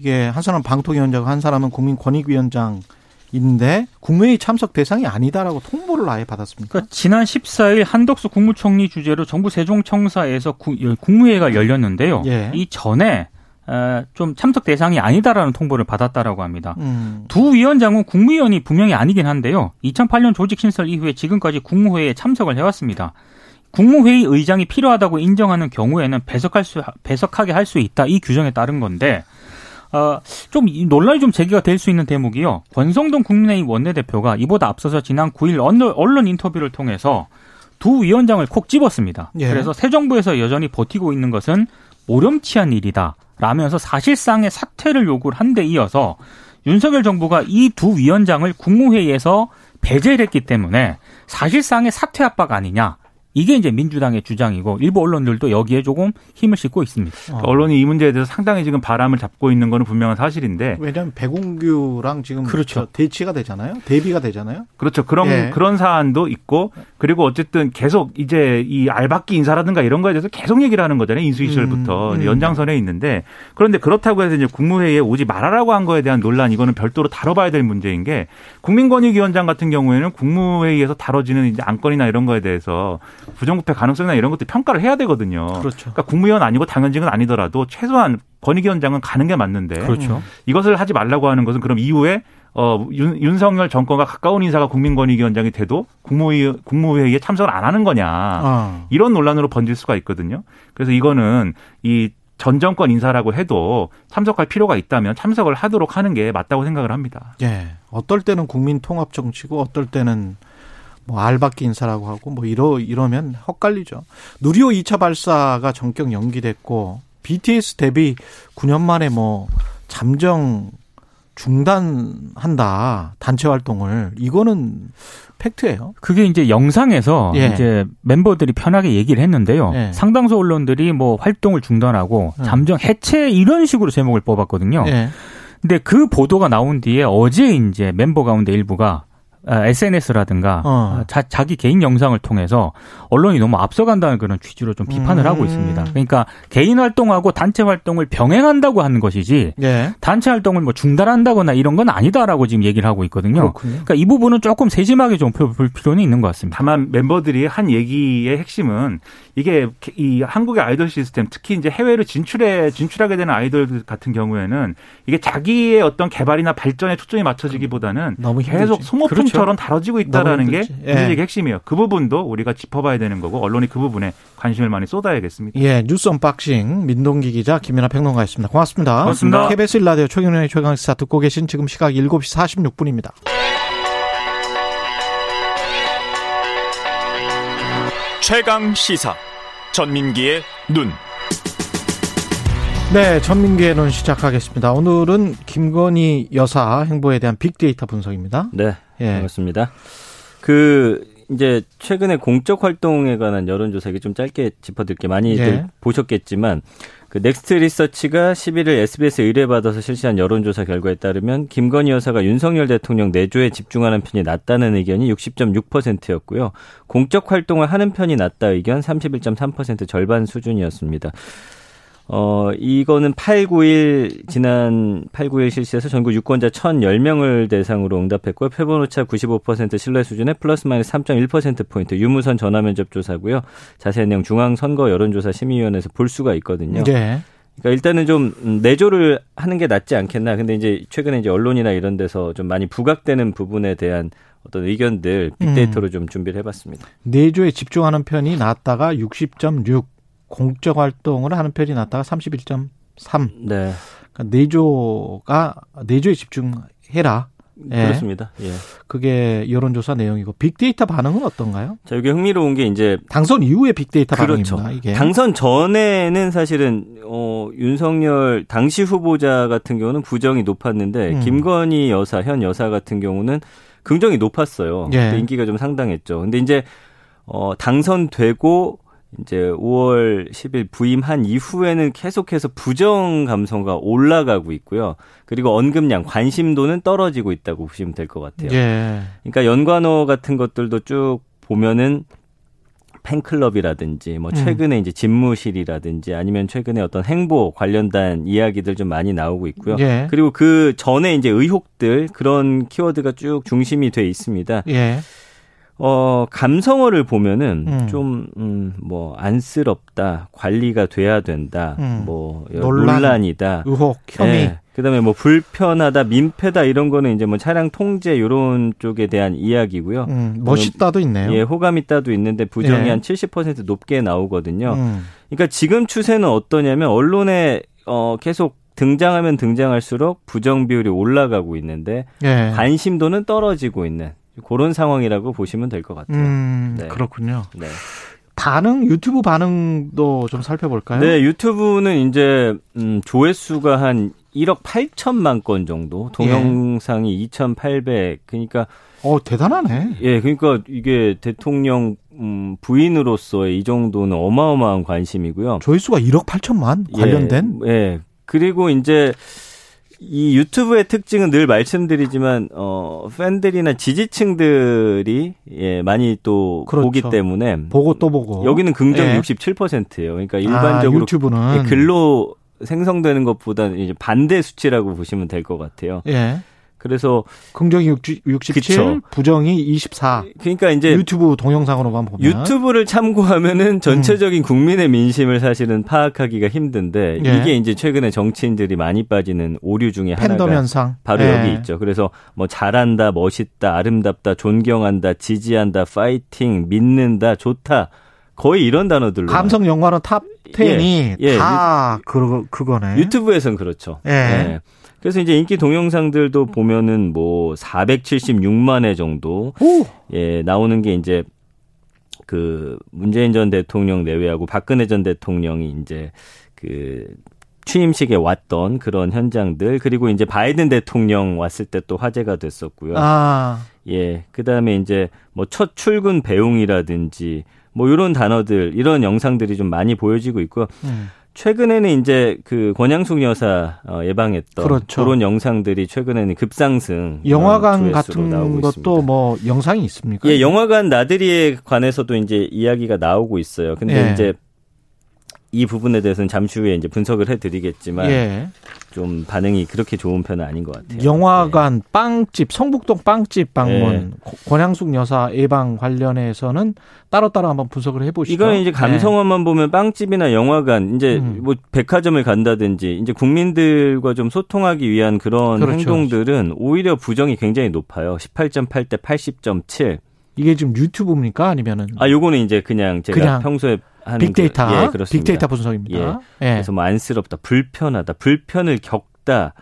이게 한 사람은 방통위원장이고 한 사람은 국민권익위원장 인데 국무회의 참석 대상이 아니다라고 통보를 아예 받았습니까? 그러니까 지난 14일 한덕수 국무총리 주재로 정부 세종청사에서 구- 국무회의가 열렸는데요. 예. 이 전에 어, 좀 참석 대상이 아니다라는 통보를 받았다라고 합니다. 음. 두 위원장은 국무위원이 분명히 아니긴 한데요. 2008년 조직 신설 이후에 지금까지 국무회의에 참석을 해왔습니다. 국무회의 의장이 필요하다고 인정하는 경우에는 배석할 수 배석하게 할 수 있다 이 규정에 따른 건데 어, 좀이 논란이 좀 제기가 될 수 있는 대목이요. 권성동 국민의힘 원내대표가 이보다 앞서서 지난 9일 언론, 언론 인터뷰를 통해서 두 위원장을 콕 집었습니다. 예. 그래서 새 정부에서 여전히 버티고 있는 것은 모렴치한 일이다. 라면서 사실상의 사퇴를 요구를 한 데 이어서 윤석열 정부가 이 두 위원장을 국무회의에서 배제를 했기 때문에 사실상의 사퇴 압박 아니냐. 이게 이제 민주당의 주장이고 일부 언론들도 여기에 조금 힘을 싣고 있습니다. 어. 언론이 이 문제에 대해서 상당히 지금 바람을 잡고 있는 거는 분명한 사실인데 왜냐하면 백운규랑 지금 그렇죠. 대치가 되잖아요. 대비가 되잖아요. 그렇죠. 그런 예. 그런 사안도 있고 그리고 어쨌든 계속 이제 이 알박기 인사라든가 이런 거에 대해서 계속 얘기를 하는 거잖아요. 인수위 시절부터 음, 음. 연장선에 있는데 그런데 그렇다고 해서 이제 국무회의에 오지 말아라고 한 거에 대한 논란 이거는 별도로 다뤄봐야 될 문제인 게 국민권익위원장 같은 경우에는 국무회의에서 다뤄지는 이제 안건이나 이런 거에 대해서 부정부패 가능성이나 이런 것들 평가를 해야 되거든요. 그렇죠. 그러니까 국무위원 아니고 당연직은 아니더라도 최소한 권익위원장은 가는 게 맞는데 그렇죠. 이것을 하지 말라고 하는 것은 그럼 이후에 어, 윤, 윤석열 정권과 가까운 인사가 국민권익위원장이 돼도 국무회의, 국무회의에 참석을 안 하는 거냐. 어. 이런 논란으로 번질 수가 있거든요. 그래서 이거는 이 전 정권 인사라고 해도 참석할 필요가 있다면 참석을 하도록 하는 게 맞다고 생각을 합니다. 예. 어떨 때는 국민 통합 정치고 어떨 때는 뭐 알박기 인사라고 하고 뭐 이러 이러면 헛갈리죠. 누리호 2차 발사가 전격 연기됐고 BTS 데뷔 9년 만에 뭐 잠정 중단한다 단체 활동을 이거는 팩트예요. 그게 이제 영상에서 예. 이제 멤버들이 편하게 얘기를 했는데요. 예. 상당수 언론들이 뭐 활동을 중단하고 예. 잠정 해체 이런 식으로 제목을 뽑았거든요. 예. 근데 그 보도가 나온 뒤에 어제 이제 멤버 가운데 일부가 SNS라든가 아, 어. 자, 자기 개인 영상을 통해서 언론이 너무 앞서간다는 그런 취지로 좀 비판을 음. 하고 있습니다. 그러니까 개인 활동하고 단체 활동을 병행한다고 하는 것이지 예. 단체 활동을 뭐 중단한다거나 이런 건 아니다라고 지금 얘기를 하고 있거든요. 그렇군요. 그러니까 이 부분은 조금 세심하게 좀 볼 필요는 있는 것 같습니다. 다만 멤버들이 한 얘기의 핵심은 이게 이 한국의 아이돌 시스템 특히 이제 해외로 진출해 진출하게 되는 아이돌 같은 경우에는 이게 자기의 어떤 개발이나 발전에 초점이 맞춰지기보다는 너무 계속 소모품처럼 그렇죠. 다뤄지고 있다라는 게 문제의 예. 핵심이에요. 그 부분도 우리가 짚어봐야 되는 거고 언론이 그 부분에 관심을 많이 쏟아야겠습니다. 예, 뉴스 unboxing 민동기 기자 김민아 평론가였습니다. 고맙습니다. 고맙습니다. KBS 1라디오 최경영의 최강시사 듣고 계신 지금 시각 7시 46분입니다. 최강 시사 전민기의 눈. 네, 전민기의 눈 시작하겠습니다. 오늘은 김건희 여사 행보에 대한 빅데이터 분석입니다. 네, 예. 반갑습니다. 그 이제 최근에 공적 활동에 관한 여론조사기 좀 짧게 짚어드릴게 많이들 예. 보셨겠지만 그 넥스트 리서치가 11일 SBS 의뢰받아서 실시한 여론조사 결과에 따르면 김건희 여사가 윤석열 대통령 내조에 집중하는 편이 낫다는 의견이 60.6%였고요. 공적 활동을 하는 편이 낫다 의견 31.3% 절반 수준이었습니다. 어, 이거는 8, 9일, 지난 8, 9일 실시해서 전국 유권자 1,010명을 대상으로 응답했고요. 표본오차 95% 신뢰 수준에 플러스 마이너스 3.1%포인트 유무선 전화면접 조사고요. 자세한 내용 중앙선거 여론조사 심의위원회에서 볼 수가 있거든요. 네. 그러니까 일단은 좀 내조를 하는 게 낫지 않겠나. 근데 이제 최근에 이제 언론이나 이런 데서 좀 많이 부각되는 부분에 대한 어떤 의견들 빅데이터로 음. 좀 준비를 해봤습니다. 내조에 집중하는 편이 낫다가 60.6, 공적 활동을 하는 편이 낫다가 31.3. 네. 그러니까 내조가 내조에 집중해라. 예. 그렇습니다. 예. 그게 여론조사 내용이고 빅데이터 반응은 어떤가요? 자, 여기 흥미로운 게 이제 당선 이후의 빅데이터 그렇죠. 반응입니다. 이게. 당선 전에는 사실은 어 윤석열 당시 후보자 같은 경우는 부정이 높았는데 음. 김건희 여사 현 여사 같은 경우는 긍정이 높았어요. 예. 인기가 좀 상당했죠. 근데 이제 어 당선되고 이제 5월 10일 부임한 이후에는 계속해서 부정 감성가 올라가고 있고요. 그리고 언급량, 관심도는 떨어지고 있다고 보시면 될 것 같아요. 예. 그러니까 연관어 같은 것들도 쭉 보면은 팬클럽이라든지 뭐 음. 최근에 음. 이제 집무실이라든지 아니면 최근에 어떤 행보 관련된 이야기들 좀 많이 나오고 있고요. 예. 그리고 그 전에 이제 의혹들 그런 키워드가 쭉 중심이 돼 있습니다. 예. 어, 감성어를 보면은 음. 좀, 음, 뭐, 안쓰럽다, 관리가 돼야 된다, 음. 뭐, 논란, 논란 이다, 의혹, 혐의. 네. 그 다음에 뭐, 불편하다, 민폐다, 이런 거는 이제 뭐, 차량 통제, 요런 쪽에 대한 이야기고요. 음, 멋있다도 있네요. 예, 호감 있다도 있는데, 부정이 예. 한70% 높게 나오거든요. 음. 그러니까 지금 추세는 어떠냐면, 언론에, 어, 계속 등장하면 등장할수록 부정 비율이 올라가고 있는데, 예. 관심도는 떨어지고 있는, 그런 상황이라고 보시면 될 것 같아요. 음, 네. 그렇군요. 네. 반응 유튜브 반응도 좀 살펴볼까요? 네, 유튜브는 이제 음, 조회수가 한 1억 8천만 건 정도, 동영상이 예. 2,800. 그러니까 어 대단하네. 예, 그러니까 이게 대통령 음, 부인으로서의 이 정도는 어마어마한 관심이고요. 조회수가 1억 8천만 관련된? 예, 예. 그리고 이제 이 유튜브의 특징은 늘 말씀드리지만 어 팬들이나 지지층들이 예 많이 또 그렇죠. 보기 때문에 보고 또 보고 여기는 긍정 예. 67%예요. 그러니까 아, 일반적으로 유튜브는 예, 글로 생성되는 것보다는 이제 반대 수치라고 보시면 될 것 같아요. 예. 그래서 긍정이 60, 67, 그쵸. 부정이 24. 그러니까 이제 유튜브 동영상으로만 보면 유튜브를 참고하면은 전체적인 국민의 민심을 사실은 파악하기가 힘든데 예. 이게 이제 최근에 정치인들이 많이 빠지는 오류 중에 팬덤 하나가 현상 바로 예. 여기 있죠. 그래서 뭐 잘한다, 멋있다, 아름답다, 존경한다, 지지한다, 파이팅, 믿는다, 좋다. 거의 이런 단어들로 감성 연관어 top 10이 예, 예. 다 그거 그거네. 유튜브에선 그렇죠. 예. 예. 그래서 이제 인기 동영상들도 보면은 뭐 476만 회 정도 오. 예, 나오는 게 이제 그 문재인 전 대통령 내외하고 박근혜 전 대통령이 이제 그 취임식에 왔던 그런 현장들 그리고 이제 바이든 대통령 왔을 때 또 화제가 됐었고요. 아. 예. 그다음에 이제 뭐 첫 출근 배웅이라든지 뭐 이런 단어들 이런 영상들이 좀 많이 보여지고 있고요. 음. 최근에는 이제 그 권양숙 여사 어, 예방했던 그렇죠. 그런 영상들이 최근에는 급상승 영화관 같은 것도 있습니다. 뭐 영상이 있습니까? 예, 영화관 나들이에 관해서도 이제 이야기가 나오고 있어요. 근데 예. 이제 이 부분에 대해서는 잠시 후에 이제 분석을 해드리겠지만 예. 좀 반응이 그렇게 좋은 편은 아닌 것 같아요. 영화관 빵집 성북동 빵집 방문 예. 고- 권양숙 여사 예방 관련해서는 따로따로 한번 분석을 해보시죠. 이거는 이제 감성어만 보면 빵집이나 영화관, 이제 음. 뭐 백화점을 간다든지 이제 국민들과 좀 소통하기 위한 그런 그렇죠. 행동들은 오히려 부정이 굉장히 높아요. 18.8 대 80.7. 네. 이게 지금 유튜브입니까 아니면은 아, 요거는 이제 그냥 제가 그냥 평소에 하는 빅데이터 그, 예, 그렇습니다. 빅데이터 분석입니다. 예. 그래서 뭐 안쓰럽다, 불편하다, 불편을 겪다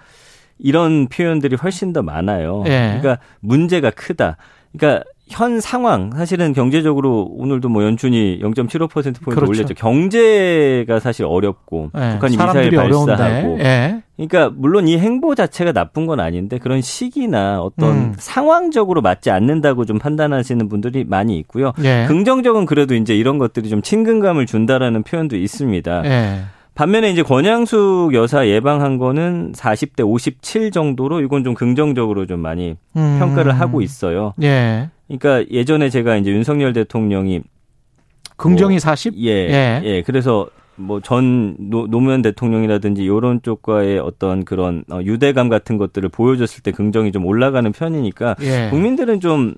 이런 표현들이 훨씬 더 많아요. 예. 그러니까 문제가 크다. 그러니까 현 상황 사실은 경제적으로 오늘도 뭐 연준이 0.75% 포인트 그렇죠. 올렸죠. 경제가 사실 어렵고 예. 북한이 미사일 발사하고 예. 그러니까 물론 이 행보 자체가 나쁜 건 아닌데 그런 시기나 어떤 음. 상황적으로 맞지 않는다고 좀 판단하시는 분들이 많이 있고요. 예. 긍정적은 그래도 이제 이런 것들이 좀 친근감을 준다라는 표현도 있습니다. 예. 반면에 이제 권양숙 여사 예방한 거는 40대 57 정도로 이건 좀 긍정적으로 좀 많이 음. 평가를 하고 있어요. 예. 그러니까 예전에 제가 이제 윤석열 대통령이 긍정이 뭐, 40? 예, 예. 예, 그래서 뭐전 노무현 대통령이라든지 이런 쪽과의 어떤 그런 어, 유대감 같은 것들을 보여줬을 때 긍정이 좀 올라가는 편이니까 예. 국민들은 좀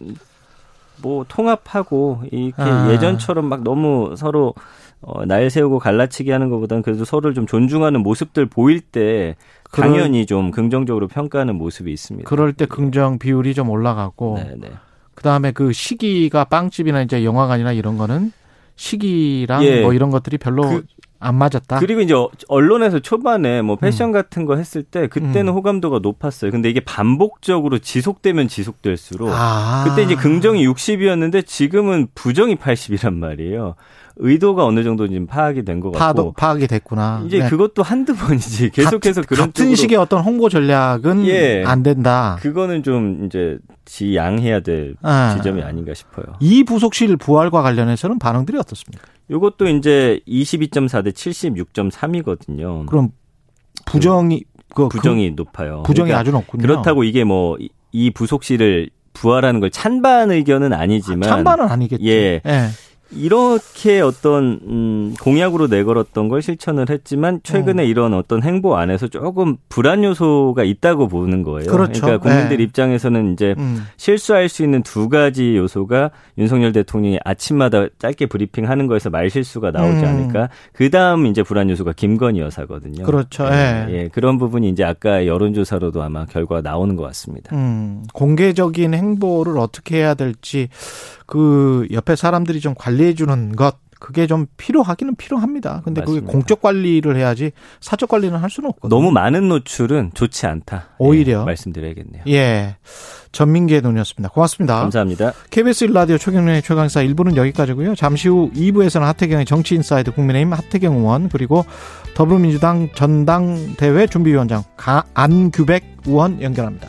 뭐 통합하고 이렇게 아. 예전처럼 막 너무 서로 어, 날 세우고 갈라치기 하는 것보다는 그래도 서로를 좀 존중하는 모습들 보일 때 당연히 좀 긍정적으로 평가하는 모습이 있습니다. 그럴 때 긍정 비율이 좀 올라가고 네, 네. 그다음에 그 시기가 빵집이나 이제 영화관이나 이런 거는 시기랑 예. 뭐 이런 것들이 별로 그- 안 맞았다. 그리고 이제 어- 언론에서 초반에 뭐 패션 같은 거 했을 때 그때는 음. 호감도가 높았어요. 근데 이게 반복적으로 지속되면 지속될수록 아. 그때 이제 긍정이 60이었는데 지금은 부정이 80이란 말이에요. 의도가 어느 정도 지금 파악이 된 것 같고 파악 이 됐구나. 이제 네. 그것도 한두 번이지 계속해서 같- 그런 같은 식의 어떤 홍보 전략은 예. 안 된다. 그거는 좀 이제 지양해야 될 아. 지점이 아닌가 싶어요. 이 부속실 부활과 관련해서는 반응들이 어떻습니까? 요것도 이제 22.4대 76.3이거든요. 그럼 부정이 그 부정이 높아요. 그 부정이 그러니까 아주 높군요. 그렇다고 이게 뭐 이 부속실을 부활하는 걸 찬반 의견은 아니지만 찬반은 아니겠죠. 예. 예. 이렇게 어떤 음 공약으로 내걸었던 걸 실천을 했지만 최근에 음. 이런 어떤 행보 안에서 조금 불안 요소가 있다고 보는 거예요. 그렇죠. 러니까 국민들 예. 입장에서는 이제 음. 실수할 수 있는 두 가지 요소가 윤석열 대통령이 아침마다 짧게 브리핑하는 거에서 말 실수가 나오지 음. 않을까. 그 다음 이제 불안 요소가 김건희 여사거든요. 그렇죠. 예, 예. 예, 그런 부분이 이제 아까 여론조사로도 아마 결과가 나오는 것 같습니다. 음, 공개적인 행보를 어떻게 해야 될지 그 옆에 사람들이 좀 관 리해 주는 것 그게 좀 필요하기는 필요합니다. 근데 그게 맞습니다. 공적 관리를 해야지 사적 관리는 할 수는 없거든요. 너무 많은 노출은 좋지 않다. 오히려. 예, 말씀드려야겠네요. 예. 전민기의 논이었습니다. 고맙습니다. 감사합니다. KBS 1라디오 최경련의 최강사 1부는 여기까지고요. 잠시 후 2부에서는 하태경의 정치인사이드 국민의힘 하태경 의원 그리고 더불어민주당 전당대회 준비위원장 가- 안규백 의원 연결합니다.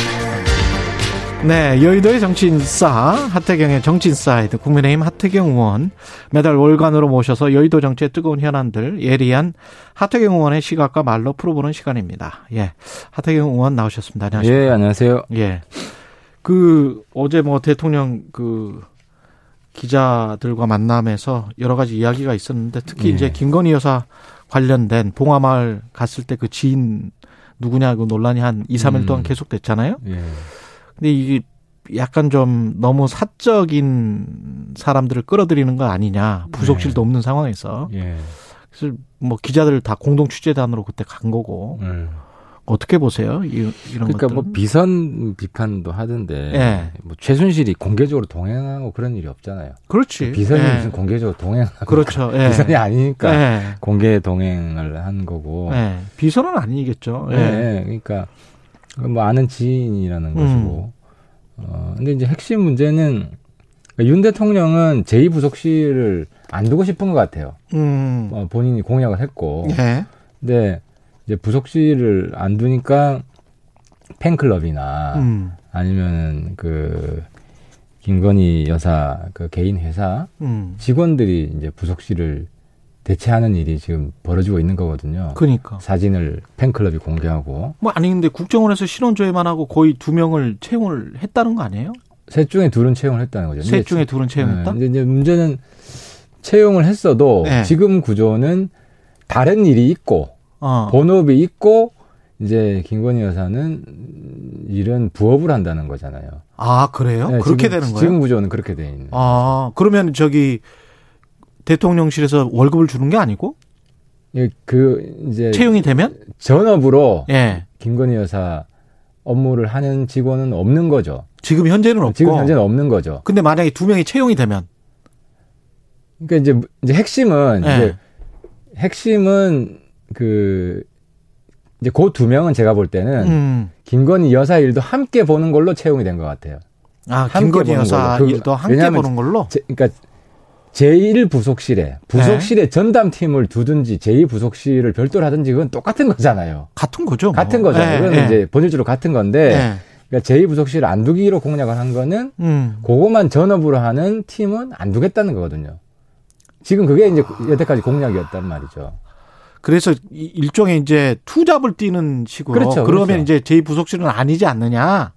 네, 여의도의 정치인싸 하태경의 정치인사이드 국민의힘 하태경 의원 매달 월간으로 모셔서 여의도 정치의 뜨거운 현안들 예리한 하태경 의원의 시각과 말로 풀어보는 시간입니다. 예, 하태경 의원 나오셨습니다. 안녕하십니까? 예, 안녕하세요. 예, 그 어제 뭐 대통령 그 기자들과 만남에서 여러 가지 이야기가 있었는데 특히 예. 이제 김건희 여사 관련된 봉화마을 갔을 때 그 지인 누구냐고 논란이 한 2, 3일 음. 동안 계속됐잖아요. 예. 근데 이게 약간 좀 너무 사적인 사람들을 끌어들이는 거 아니냐. 부속실도 없는 상황에서. 예. 그래서 뭐 기자들 다 공동 취재단으로 그때 간 거고. 음. 어떻게 보세요? 이, 이런 그러니까 것들. 뭐 비선 비판도 하던데 예. 뭐 최순실이 공개적으로 동행하고 그런 일이 없잖아요. 그렇지. 비선이 예. 무슨 공개적으로 동행하고 그렇죠. 예. 비선이 아니니까 예. 공개 동행을 한 거고. 예. 비선은 아니겠죠. 예. 예. 그러니까 뭐 아는 지인이라는 음. 것이고. 어 근데 이제 핵심 문제는 그러니까 윤 대통령은 제2부속실을 안 두고 싶은 것 같아요. 음. 어, 본인이 공약을 했고. 예. 근데 이제 부속실을 안 두니까 팬클럽이나 음. 아니면은 그 김건희 여사 그 개인 회사 음. 직원들이 이제 부속실을 대체하는 일이 지금 벌어지고 있는 거거든요. 그니까. 사진을 팬클럽이 공개하고 뭐 아니 근데 국정원에서 신원조회만 하고 거의 두 명을 채용을 했다는 거 아니에요? 셋 중에 둘은 채용을 했다는 거죠. 셋 중에 둘은 채용했다? 네, 이제 문제는 채용을 했어도 네. 지금 구조는 다른 일이 있고 어. 본업이 있고 이제 김건희 여사는 일은 부업을 한다는 거잖아요. 아, 그래요? 네, 그렇게 지금, 되는 거예요? 지금 구조는 그렇게 돼 있는. 아, 그러면 저기 대통령실에서 월급을 주는 게 아니고 예, 그 이제 채용이 되면 전업으로 예. 김건희 여사 업무를 하는 직원은 없는 거죠. 지금 현재는 없고 지금 현재는 없는 거죠. 근데 만약에 두 명이 채용이 되면 그러니까 이제 이제 핵심은 예. 이제 핵심은 그 이제 그 두 명은 제가 볼 때는 음. 김건희 여사 일도 함께 보는 걸로 채용이 된 것 같아요. 아, 함께 김건희 여사 걸로. 그- 일도 함께 보는 걸로 제, 그러니까 제1 부속실에 부속실에 전담팀을 두든지 제2 부속실을 별도로 하든지 그건 똑같은 거잖아요. 같은 거죠. 뭐. 같은 거죠. 예, 그건 예. 이제 본질적으로 같은 건데 예. 그러니까 제2 부속실을 안 두기로 공약을 한 거는 음. 그것만 전업으로 하는 팀은 안 두겠다는 거거든요. 지금 그게 이제 여태까지 공약이었단 말이죠. 그래서 이- 일종의 이제 투잡을 뛰는 식으로 그렇죠, 그러면 그렇죠. 이제 제 부속실은 아니지 않느냐.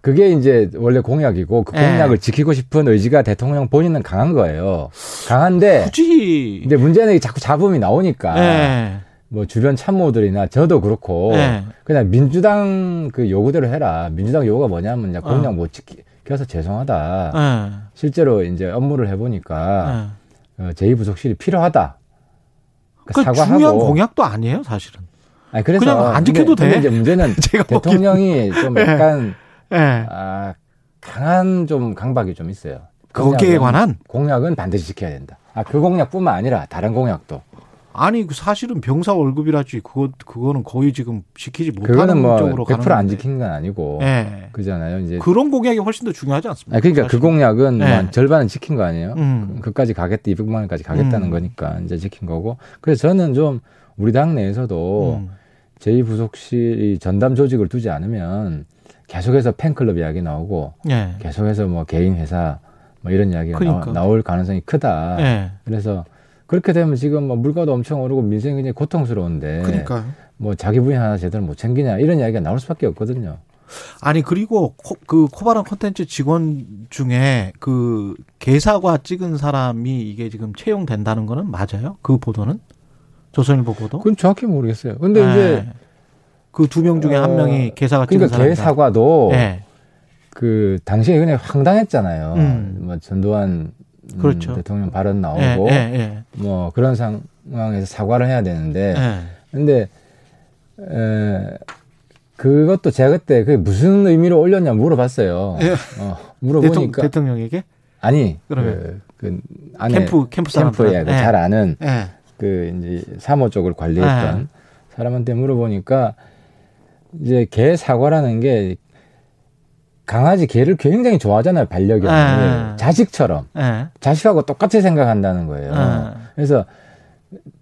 그게 이제 원래 공약이고 그 예. 공약을 지키고 싶은 의지가 대통령 본인은 강한 거예요. 강한데 굳이 근데 문제는 자꾸 잡음이 나오니까 예. 뭐 주변 참모들이나 저도 그렇고 예. 그냥 민주당 그 요구대로 해라. 민주당 요구가 뭐냐면 그냥 공약 어. 못 지켜서 죄송하다. 예. 실제로 이제 업무를 해보니까 예. 어, 제2부속실이 필요하다. 그 그러니까 사과하고. 중요한 공약도 아니에요, 사실은. 아니, 그래서 그냥 안 지켜도 근데, 돼. 근데 이제 문제는 제가 대통령이 좀 예. 약간 예. 아, 강한 좀 강박이 좀 있어요. 거기에 공약은- 관한 공약은 반드시 지켜야 된다. 아, 그 공약뿐만 아니라 다른 공약도. 아니 그 사실은 병사 월급이라지 그거 그거는 거의 지금 지키지 못하는 뭐 쪽으로 가는 100%안 건데. 지킨 건 아니고. 예. 그잖아요. 이제 그런 공약이 훨씬 더 중요하지 않습니까? 아, 그러니까 그 사실은. 공약은 네. 뭐한 절반은 지킨 거 아니에요? 음. 그- 그까지 가겠다, 200만 원까지 가겠다는 음. 거니까 이제 지킨 거고. 그래서 저는 좀 우리 당 내에서도 음. 제2부속실이 전담 조직을 두지 않으면 계속해서 팬클럽 이야기 나오고 예. 계속해서 뭐 개인 회사 뭐 이런 이야기가 그러니까. 나, 올 가능성이 크다. 예. 그래서 그렇게 되면 지금 뭐 물가도 엄청 오르고 민생이 굉장히 고통스러운데 그러니까 뭐 자기 부인 하나 제대로 못 챙기냐 이런 이야기가 나올 수밖에 없거든요. 아니 그리고 코, 그 코바람 콘텐츠 직원 중에 그 개사과 찍은 사람이 이게 지금 채용된다는 거는 맞아요? 그 보도는 조선일보 보도? 그건 정확히 모르겠어요. 근데 이제 그 두 명 중에 한 어, 명이 개사가 찍은 그러니까 사람. 개 사과도 예. 그 당시에 그냥 황당했잖아요. 음. 뭐 전두환 음, 그렇죠. 대통령 발언 예, 나오고 예, 예. 뭐 그런 상황에서 사과를 해야 되는데 예. 근데 에, 그것도 제가 그때 그게 무슨 의미로 올렸냐 물어봤어요. 예. 어, 대통령, 물어보니까 대통령 에게? 아니 그러면? 그, 그 안에 캠프 캠프 캠프에 그 잘 아는 예. 그 이제 사모 쪽을 관리했던 사람한테 물어보니까 이제 개 사과라는 게 강아지 개를 굉장히 좋아하잖아요 반려견을 예. 자식처럼 예. 자식하고 똑같이 생각한다는 거예요. 예. 그래서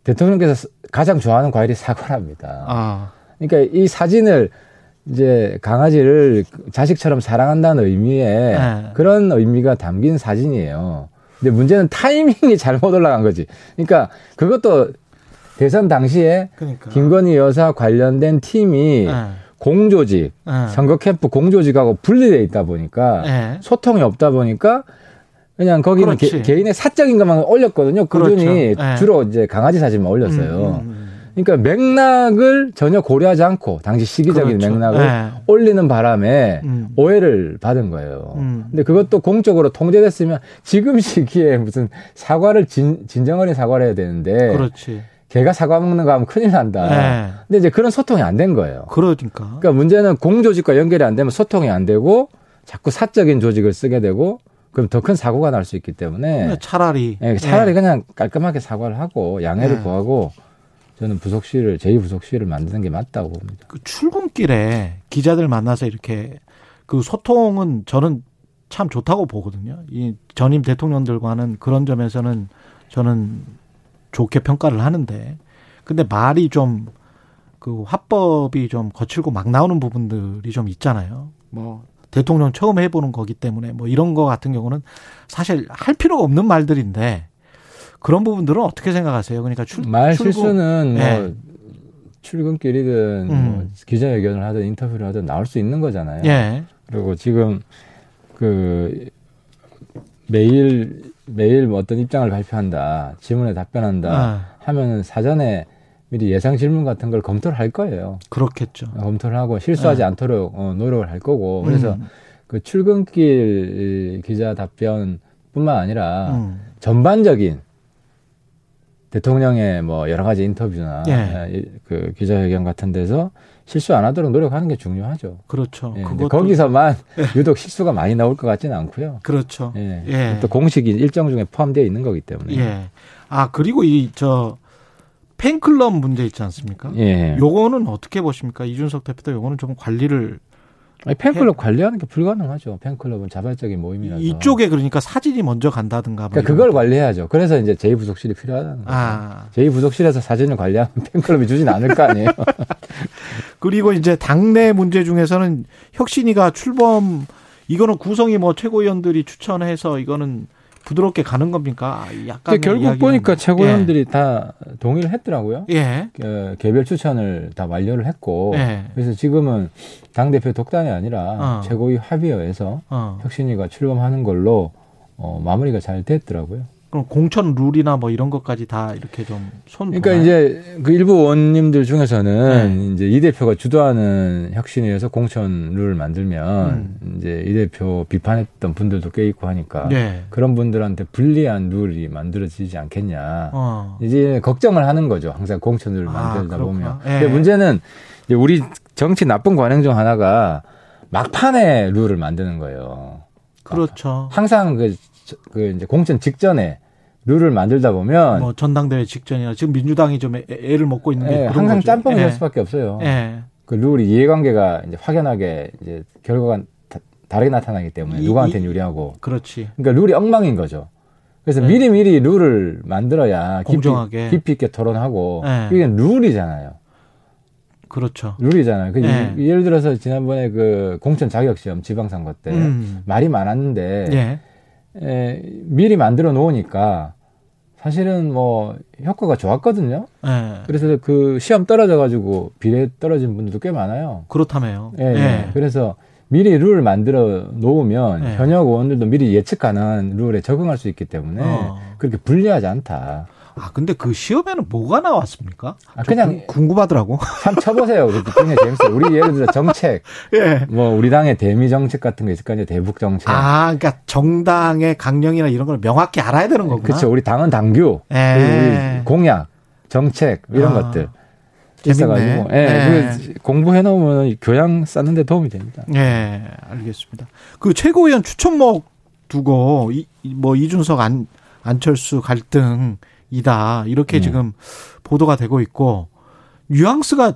대통령께서 가장 좋아하는 과일이 사과랍니다. 아. 그러니까 이 사진을 이제 강아지를 자식처럼 사랑한다는 의미의 네. 그런 의미가 담긴 사진이에요. 근데 문제는 타이밍이 잘못 올라간 거지. 그러니까 그것도 대선 당시에 그러니까. 김건희 여사 관련된 팀이 예. 공조직, 예. 선거 캠프 공조직하고 분리돼 있다 보니까 예. 소통이 없다 보니까 그냥 거기는 그렇지. 개, 인의 사적인 것만 올렸거든요. 꾸준히 그렇죠. 예. 주로 이제 강아지 사진만 올렸어요. 음, 음, 음. 그러니까 맥락을 전혀 고려하지 않고 당시 시기적인 그렇죠. 맥락을 예. 올리는 바람에 음. 오해를 받은 거예요. 음. 근데 그것도 공적으로 통제됐으면 지금 시기에 무슨 사과를 진, 진정어린 사과를 해야 되는데 그렇지. 걔가 사과 먹는 거 하면 큰일 난다. 예. 근데 이제 그런 소통이 안 된 거예요. 그러니까. 그러니까 문제는 공조직과 연결이 안 되면 소통이 안 되고 자꾸 사적인 조직을 쓰게 되고 그럼 더 큰 사고가 날 수 있기 때문에 차라리 예, 차라리 예. 그냥 깔끔하게 사과를 하고 양해를 네. 구하고 저는 부속실을 제2부속실을 만드는 게 맞다고 봅니다. 그 출근길에 기자들 만나서 이렇게 그 소통은 저는 참 좋다고 보거든요. 이 전임 대통령들과는 그런 점에서는 저는 좋게 평가를 하는데 근데 말이 좀 그 화법이 좀 거칠고 막 나오는 부분들이 좀 있잖아요. 뭐 대통령 처음 해보는 거기 때문에 뭐 이런 거 같은 경우는 사실 할 필요가 없는 말들인데 그런 부분들은 어떻게 생각하세요? 그러니까 출, 말 실수는 뭐 예. 출근길이든 뭐 음. 기자회견을 하든 인터뷰를 하든 나올 수 있는 거잖아요. 예. 그리고 지금 그 매일 매일 뭐 어떤 입장을 발표한다, 질문에 답변한다 아, 하면은 사전에 미리 예상 질문 같은 걸 검토를 할 거예요. 그렇겠죠. 검토를 하고 실수하지 네. 않도록 어, 노력을 할 거고 그래서 음, 그 출근길 기자 답변뿐만 아니라 음. 전반적인 대통령의 뭐 여러 가지 인터뷰나 예. 이- 그 기자회견 같은 데서 실수 안 하도록 노력하는 게 중요하죠. 그렇죠. 예, 그것도 거기서만 유독 실수가 많이 나올 것 같지는 않고요. 그렇죠. 예. 예. 또 공식이 일정 중에 포함되어 있는 거기 때문에. 예. 아 그리고 이 저 팬클럽 문제 있지 않습니까? 예. 요거는 어떻게 보십니까? 이준석 대표도 요거는 좀 관리를 아니, 팬클럽 관리하는 게 불가능하죠. 팬클럽은 자발적인 모임이라서. 이쪽에 그러니까 사진이 먼저 간다든가. 뭐 그러니까 그걸 거. 관리해야죠. 그래서 이제 제2 부속실이 필요하다는 거죠. 아 제2 부속실에서 사진을 관리하면 팬클럽이 주진 않을 거 아니에요. 그리고 이제 당내 문제 중에서는 혁신이가 출범 이거는 구성이 뭐 최고위원들이 추천해서 이거는 부드럽게 가는 겁니까? 약간 결국 보니까 최고위원들이 다 동의를 했더라고요. 예. 어, 개별 추천을 다 완료를 했고 예. 그래서 지금은 당 대표 독단이 아니라 어. 최고위 합의회에서 어. 혁신이가 출범하는 걸로 어, 마무리가 잘 됐더라고요. 그럼 공천 룰이나 뭐 이런 것까지 다 이렇게 좀손 그러니까 이제 그 일부 의원님들 중에서는 네. 이제 이 대표가 주도하는 혁신위에서 공천 룰을 만들면 음. 이제 이 대표 비판했던 분들도 꽤 있고 하니까 네. 그런 분들한테 불리한 룰이 만들어지지 않겠냐. 어. 이제 걱정을 하는 거죠. 항상 공천을 아, 만들다 그렇구나. 보면. 예. 근데 문제는 이제 우리 정치 나쁜 관행 중 하나가 막판에 룰을 만드는 거예요. 그렇죠. 항상 그, 저- 그 이제 공천 직전에 룰을 만들다 보면 뭐 전당대회 직전이나 지금 민주당이 좀 애- 애를 먹고 있는 게 예, 항상 거죠. 짬뽕이 예. 될 수밖에 없어요. 예. 그 룰이 이해관계가 이제 확연하게 이제 결과가 다, 다르게 나타나기 때문에 이- 누구한테 이- 유리하고. 그렇지. 그러니까 룰이 엉망인 거죠. 그래서 네. 미리 미리 룰을 만들어야 깊이, 공정하게. 깊이 있게 토론하고 네. 이게 룰이잖아요. 그렇죠. 룰이잖아요. 그 네. 이- 예를 들어서 지난번에 그 공천 자격 시험 지방선거 때 음. 말이 많았는데 예. 에, 미리 만들어 놓으니까 사실은 뭐 효과가 좋았거든요. 예. 그래서 그 시험 떨어져 가지고 비례 떨어진 분들도 꽤 많아요. 그렇다며요. 예, 예. 그래서 미리 룰을 만들어 놓으면 네. 현역 의원들도 미리 예측 가능한 룰에 적응할 수 있기 때문에 어. 그렇게 불리하지 않다. 아, 근데 그 시험에는 뭐가 나왔습니까? 아, 저 그냥- 궁- 궁금하더라고. 참 쳐보세요. 우리 굉장히 재밌어요. 우리 예를 들어 정책, 예. 뭐 우리 당의 대미 정책 같은 거 있을 거 아니에요. 대북 정책. 아, 그러니까 정당의 강령이나 이런 걸 명확히 알아야 되는 거구나. 그렇죠. 우리 당은 당규, 예. 우리 공약, 정책 이런 아, 것들. 있어가지고, 예, 예. 그 공부해 놓으면 교양 쌓는데 도움이 됩니다. 예, 알겠습니다. 그 최고위원 추천목 두고 이, 이- 뭐 이준석 안 안철수 갈등 이다. 이렇게 음. 지금 보도가 되고 있고 뉘앙스가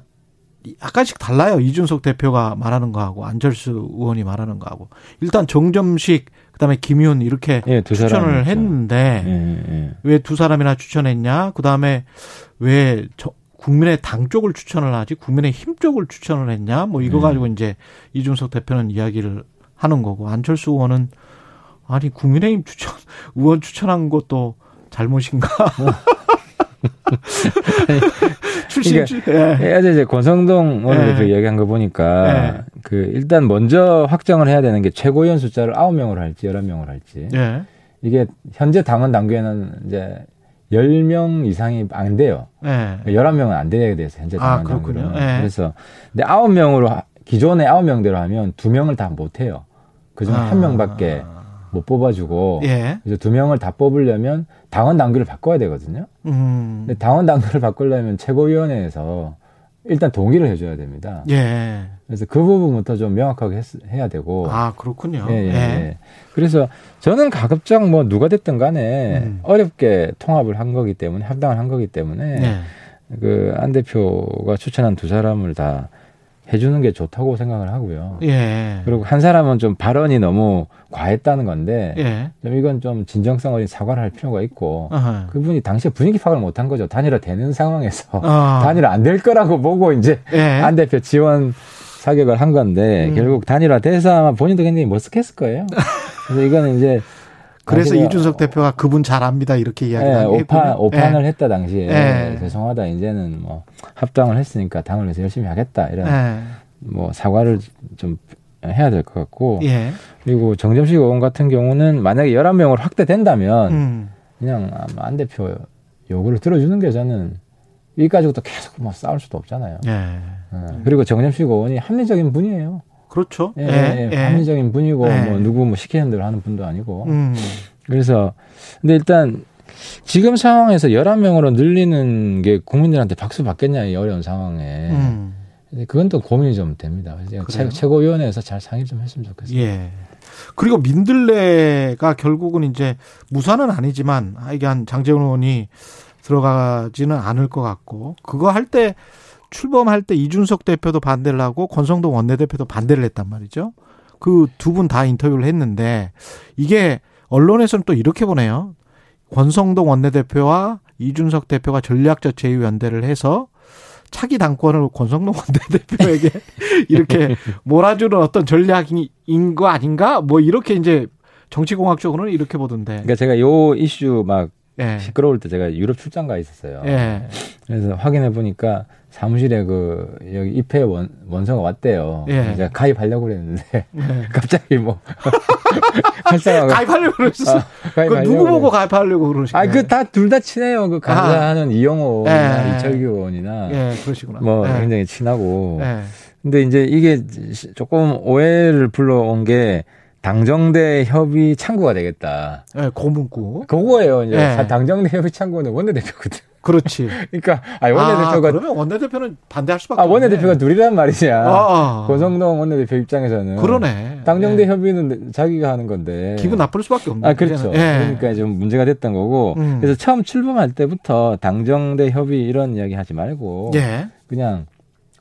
약간씩 달라요. 이준석 대표가 말하는 거하고 안철수 의원이 말하는 거하고. 일단 정점식 그다음에 김윤 이렇게 예, 두 추천을. 했는데 예, 예. 왜두 사람이나 추천했냐? 그다음에 왜 저, 국민의 당 쪽을 추천을 하지? 국민의 힘 쪽을 추천을 했냐? 뭐 이거 음. 가지고 이제 이준석 대표는 이야기를 하는 거고 안철수 의원은 아니 국민의힘 추천 의원 추천한 것도 잘못인가? 출신 그러니까 예. 어제 이제 권성동 오늘 예. 대표 얘기한 거 보니까 예. 그 일단 먼저 확정을 해야 되는 게 최고위원 숫자를 9명으로 할지 11명으로 할지. 예. 이게 현재 당원 당규에는 이제 10명 이상이 안 돼요. 예. 11명은 안 돼야 돼서 현재 아, 당원 그렇군요. 당규로는. 예. 그래서 근데 9명으로 기존에 9명대로 하면 2명을 다 못 해요. 그중에 아. 한 명밖에 못 뽑아주고 예. 그래서 두 명을 다 뽑으려면 당원 당규를 바꿔야 되거든요. 음. 근데 당원 당규를 바꾸려면 최고위원회에서 일단 동의를 해줘야 됩니다. 예. 그래서 그 부분부터 좀 명확하게 했- 해야 되고. 아, 그렇군요. 예, 예, 예. 그래서 저는 가급적 뭐 누가 됐든 간에 음. 어렵게 통합을 한 거기 때문에 합당을 한 거기 때문에 예. 그안 대표가 추천한 두 사람을 다 해주는 게 좋다고 생각을 하고요. 예. 그리고 한 사람은 좀 발언이 너무 과했다는 건데 예. 좀 이건 좀 진정성 어린 사과를 할 필요가 있고 아하. 그분이 당시에 분위기 파악을 못한 거죠. 단일화 되는 상황에서 아. 단일화 안 될 거라고 보고 이제 예. 안 대표 지원 사격을 한 건데 음. 결국 단일화 돼서 아마 본인도 굉장히 머쓱했을 거예요. 그래서 이거는 이제 그래서 이준석 대표가 그분 잘 압니다 이렇게 예, 이야기한 게 오판. 오판을 예. 했다 당시에 예. 죄송하다 이제는 뭐 합당을 했으니까 당을 위해서 열심히 하겠다 이런 예. 뭐 사과를 좀 해야 될 것 같고 예. 그리고 정점식 의원 같은 경우는 만약에 11명으로 확대된다면 음. 그냥 안 대표 요구를 들어주는 게 저는 또 계속 뭐 싸울 수도 없잖아요. 예. 어, 그리고 정점식 의원이 합리적인 분이에요. 그렇죠. 예, 예, 예. 합리적인 분이고 예. 뭐 누구 뭐 시키는 대로 하는 분도 아니고. 음. 그래서 근데 일단 지금 상황에서 11명으로 늘리는 게 국민들한테 박수 받겠냐 이 어려운 상황에. 음. 그건 또 고민이 좀 됩니다. 그래서? 최, 최고위원회에서 잘 상의 좀 했으면 좋겠어요. 예. 그리고 민들레가 결국은 이제 무사는 아니지만 하여간 장재훈 의원이 들어가지는 않을 것 같고 그거 할 때 출범할 때 이준석 대표도 반대를 하고 권성동 원내대표도 반대를 했단 말이죠. 그 두 분 다 인터뷰를 했는데 이게 언론에서는 또 이렇게 보네요. 권성동 원내대표와 이준석 대표가 전략적 제휴연대를 해서 차기 당권을 권성동 원내대표에게 이렇게 몰아주는 어떤 전략인 거 아닌가? 뭐 이렇게 이제 정치공학적으로는 이렇게 보던데. 그러니까 제가 요 이슈 막 예. 시끄러울 때 제가 유럽 출장 가 있었어요. 예. 그래서 확인해 보니까 사무실에 그 여기 입회 원, 원서가 왔대요. 예. 제가 가입하려고 그랬는데 예. 갑자기 뭐 활성화가 가입하려고 그러셨어. 아, 그 가입하려고 누구 보고. 가입하려고 그러시나요? 아, 그 다 둘 다 친해요. 그 강사하는 이영호나 예. 이철규 의원이나 예, 그러시구나. 뭐 예. 굉장히 친하고. 예. 근데 이제 이게 조금 오해를 불러온 게 당정대 협의 창구가 되겠다. 예, 고문구. 그거예요. 이제 예. 당정대 협의 창구는 원내대표거든. 그렇지. 그러니까 아니 원내대표가 아, 그러면 원내대표는 반대할 수밖에 아. 원내대표가 둘이란 말이냐. 아, 아. 고성동 원내대표 입장에서는 그러네. 당정대 예. 협의는 자기가 하는 건데 기분 나쁠 수밖에 없네. 아 그렇죠. 예. 그러니까 좀 문제가 됐던 거고. 음. 그래서 처음 출범할 때부터 당정대 협의 이런 이야기 하지 말고 예. 그냥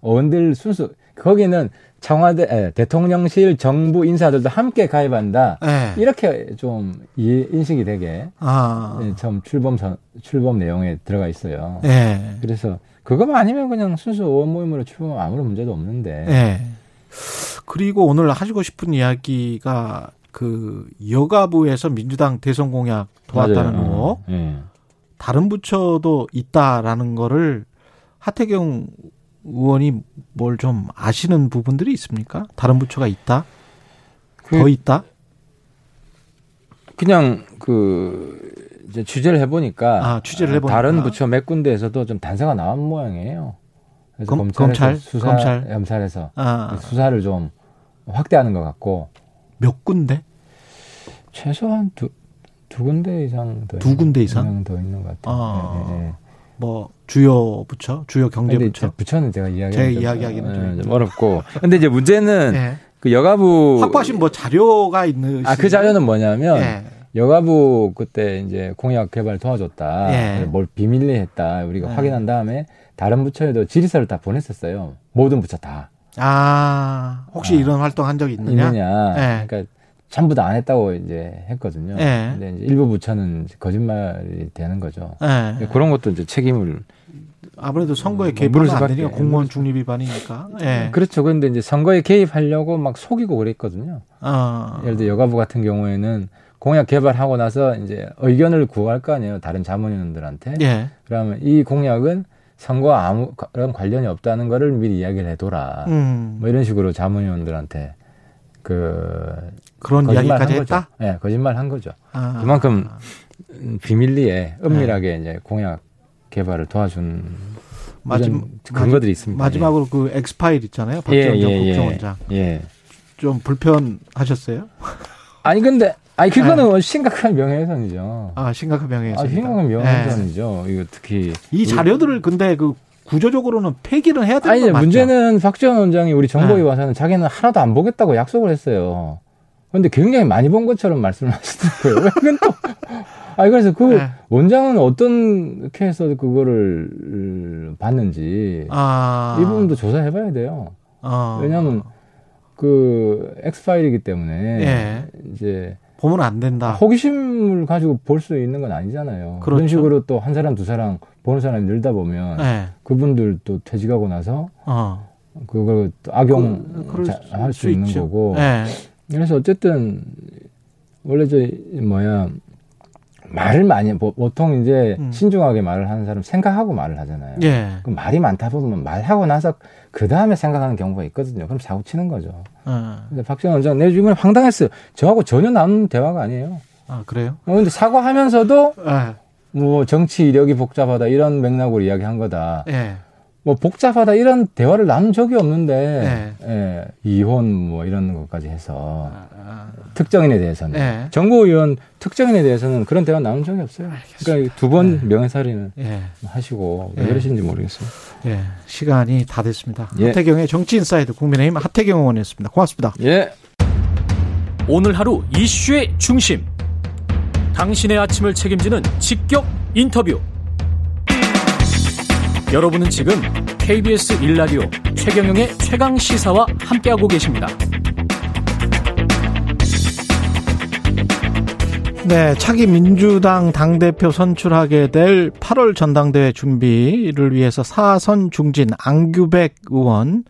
의원들 순수 거기는 청와대 에, 대통령실 정부 인사들도 함께 가입한다. 예. 이렇게 좀 이해, 인식이 되게 아. 예, 처음 출범 전, 출범 내용에 들어가 있어요. 예. 그래서 그거만 아니면 그냥 순수 의원 모임으로 출범하면 아무런 문제도 없는데. 예. 그리고 오늘 하시고 싶은 이야기가 그 여가부에서 민주당 대선 공약 도왔다는 맞아요. 거, 어, 예. 다른 부처도 있다라는 거를 하태경 의원이 뭘 좀 아시는 부분들이 있습니까? 다른 부처가 있다? 그- 더 있다? 그냥 그 이제 취재를 해보니까 아, 취재를 해보니까. 다른 부처 몇 군데에서도 좀 단서가 나온 모양이에요. 그래서 검- 검찰? 수사 검찰? 검찰에서 아, 수사를 좀 확대하는 것 같고 몇 군데? 최소한 두, 두 군데 이상 더두 군데 이상? 더 있는 것 같아요. 아. 예, 예. 뭐 주요 부처, 주요 경제 부처. 부처는 제가 이야기 제 이야기하기는 좀좀 어렵고. 근데 이제 문제는 예. 그 여가부 확보하신 뭐 자료가 있는 아 그 자료는 뭐냐면 예. 여가부 그때 이제 공약 개발 도와줬다. 예. 뭘 비밀리 했다. 우리가 예. 확인한 다음에 다른 부처에도 질의서를 다 보냈었어요. 모든 부처 다. 아, 혹시 아. 이런 활동 한적 있느냐? 있느냐. 예. 그러니까 전부 다 안 했다고 이제 했거든요. 예. 근데 이제 일부 부처는 거짓말이 되는 거죠. 예. 그런 것도 이제 책임을 아무래도 선거에 뭐 개입하면 물을 안 되니까 공무원 중립 위반이니까. 예. 그렇죠. 그런데 이제 선거에 개입하려고 막 속이고 그랬거든요. 어. 예를 들어 여가부 같은 경우에는 공약 개발하고 나서 이제 의견을 구할 거 아니에요. 다른 자문위원들한테. 예. 그러면 이 공약은 선거와 아무 그런 관련이 없다는 거를 미리 이야기를 해둬라. 음. 뭐 이런 식으로 자문위원들한테 그 그런 이야기까지 한 했다? 예, 거짓말 한 거죠. 아. 그만큼 음, 비밀리에 은밀하게 이제 공약 개발을 도와준 마지막 근거들이 있습니다. 마지막으로 그 엑스파일 있잖아요. 예, 박지원 전 예, 예. 국정원장. 예. 좀 불편하셨어요? 아니 근데 아니 그거는 심각한 명예훼손이죠. 아, 심각한 명예훼손. 아, 심각한 명예훼손이죠. 이거 특히 이 자료들을 근데 그 구조적으로는 폐기를 해야 되는 아니 건 맞죠? 문제는 박지원 원장이 우리 정보위 네. 와서는 자기는 하나도 안 보겠다고 약속을 했어요. 그런데 굉장히 많이 본 것처럼 말씀을 하시더라고요. 왜 그건 또 아니 그래서 그 네. 원장은 어떻게 해서 그거를 봤는지 아. 이 부분도 조사해 봐야 돼요. 어. 왜냐하면 그 엑스파일이기 때문에 예. 이제 보면 안 된다. 호기심을 가지고 볼 수 있는 건 아니잖아요. 그렇죠. 그런 식으로 또 한 사람 두 사람 보는 사람이 늘다 보면 예. 그분들 또 퇴직하고 나서 어. 그걸 또 악용 그- 할수수 있는 있죠. 거고. 예. 그래서 어쨌든 원래 저 뭐야 말을 많이 보- 보통 이제 음. 신중하게 말을 하는 사람 생각하고 말을 하잖아요. 예. 그 말이 많다 보면 말하고 나서 그 다음에 생각하는 경우가 있거든요. 그럼 사고 치는 거죠. 어. 근데 박지원 원장 내 주변에 황당했어요. 저하고 전혀 남는 대화가 아니에요. 아, 그래요? 어, 근데 사과하면서도 예. 뭐 정치 이력이 복잡하다 이런 맥락으로 이야기한 거다. 예. 뭐 복잡하다 이런 대화를 나눈 적이 없는데 예, 이혼 뭐 이런 것까지 해서 특정인에 대해서는 예. 정보위원 특정인에 대해서는 그런 대화 나눈 적이 없어요. 그러니까 두 번 명예살인을 예. 하시고 왜 예. 그러시는지 모르겠어요. 예. 시간이 다 됐습니다. 예. 하태경의 정치인사이드 국민의힘 하태경 의원이었습니다. 고맙습니다. 예. 오늘 하루 이슈의 중심. 당신의 아침을 책임지는 직격 인터뷰. 여러분은 지금 KBS 일라디오 최경영의 최강 시사와 함께하고 계십니다. 네, 차기 민주당 당대표 선출하게 될 8월 전당대회 준비를 위해서 사선 중진 안규백 의원,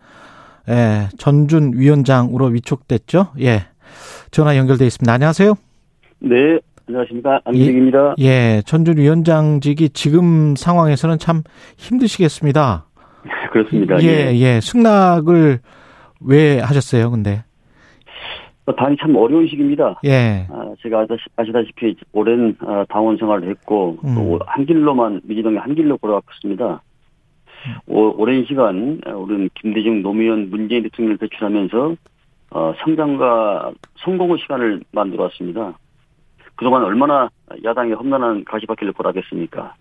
예, 전준 위원장으로 위촉됐죠. 예. 전화 연결돼 있습니다. 안녕하세요. 네, 안녕하십니까. 안기백입니다. 예, 전준 위원장직이 지금 상황에서는 참 힘드시겠습니다. 그렇습니다. 예, 예. 승낙을 왜 하셨어요, 근데? 어, 당이 참 어려운 시기입니다. 예. 아, 제가 아시다시- 아시다시피 오랜 아, 당원 생활을 했고 음. 또한 길로만 민주당이 한 길로 걸어왔습니다. 오, 오랜 시간 아, 우리는 김대중 노무현 문재인 대통령을 배출하면서 어, 성장과 성공의 시간을 만들어 왔습니다. 그동안 얼마나 야당이 험난한 가시밭길을 걸어가겠습니까?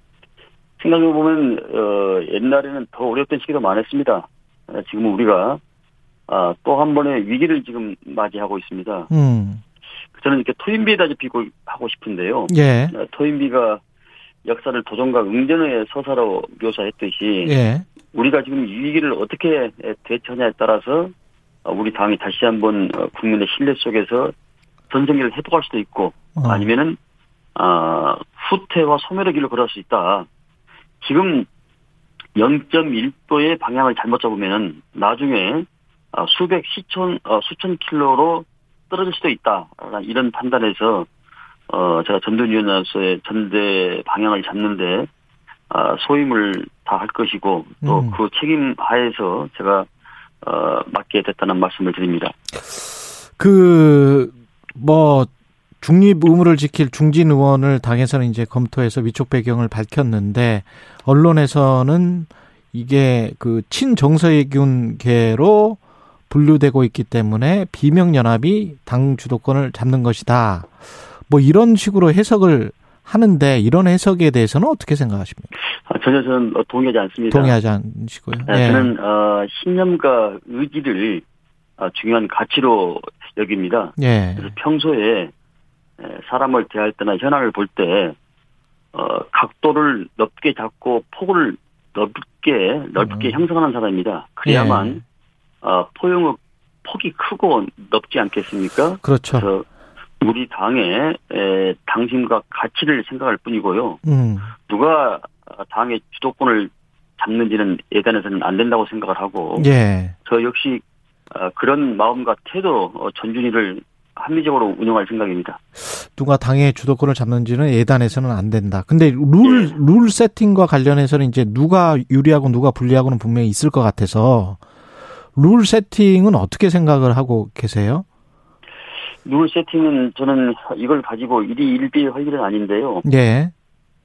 생각해보면 어, 옛날에는 더 어려웠던 시기도 많았습니다. 아, 지금은 우리가 아, 또 한 번의 위기를 지금 맞이하고 있습니다. 음. 저는 이렇게 토인비에다 짚고 하고 싶은데요. 예. 어, 토인비가 역사를 도전과 응전의 서사로 묘사했듯이 예. 우리가 지금 이 위기를 어떻게 대처하냐에 따라서 어, 우리 당이 다시 한번 어, 국민의 신뢰 속에서 전쟁기를 회복할 수도 있고 어. 아니면은 아, 후퇴와 소멸의 길을 걸을 수 있다. 지금 0.1도의 방향을 잘못 잡으면은 나중에 아, 수백 시천 어, 수천 킬로로 떨어질 수도 있다. 이런 판단에서 어 제가 전두위원으로서의 전대 방향을 잡는데 아, 소임을 다 할 것이고 또 음. 그 책임 하에서 제가 어 맡게 됐다는 말씀을 드립니다. 그, 뭐, 중립 의무를 지킬 중진 의원을 당에서는 이제 검토해서 위촉 배경을 밝혔는데, 언론에서는 이게 그 친정서해균계로 분류되고 있기 때문에 비명 연합이 당 주도권을 잡는 것이다. 뭐 이런 식으로 해석을 하는데 이런 해석에 대해서는 어떻게 생각하십니까? 아, 전혀 저는 어, 동의하지 않습니다. 동의하지 않으시고요. 아, 예. 저는 어, 신념과 의지를 어, 중요한 가치로 여깁니다. 예. 그래서 평소에 에, 사람을 대할 때나 현안을 볼때 어, 각도를 넓게 잡고 폭을 넓게 넓게 음. 형성하는 사람입니다. 그래야만 예. 어, 포용의 폭이 크고 넓지 않겠습니까? 그렇죠. 우리 당의 에, 당심과 가치를 생각할 뿐이고요. 음. 누가 어, 당의 주도권을 잡는지는 예단해서는 안 된다고 생각을 하고 예. 저 역시 어, 그런 마음과 태도 어, 전준희를 합리적으로 운영할 생각입니다. 누가 당의 주도권을 잡는지는 예단해서는 안 된다. 근데 룰, 네. 룰 세팅과 관련해서는 이제 누가 유리하고 누가 불리하고는 분명히 있을 것 같아서 룰 세팅은 어떻게 생각을 하고 계세요? 룰 세팅은 저는 이걸 가지고 일이 일비할 일은 아닌데요. 예.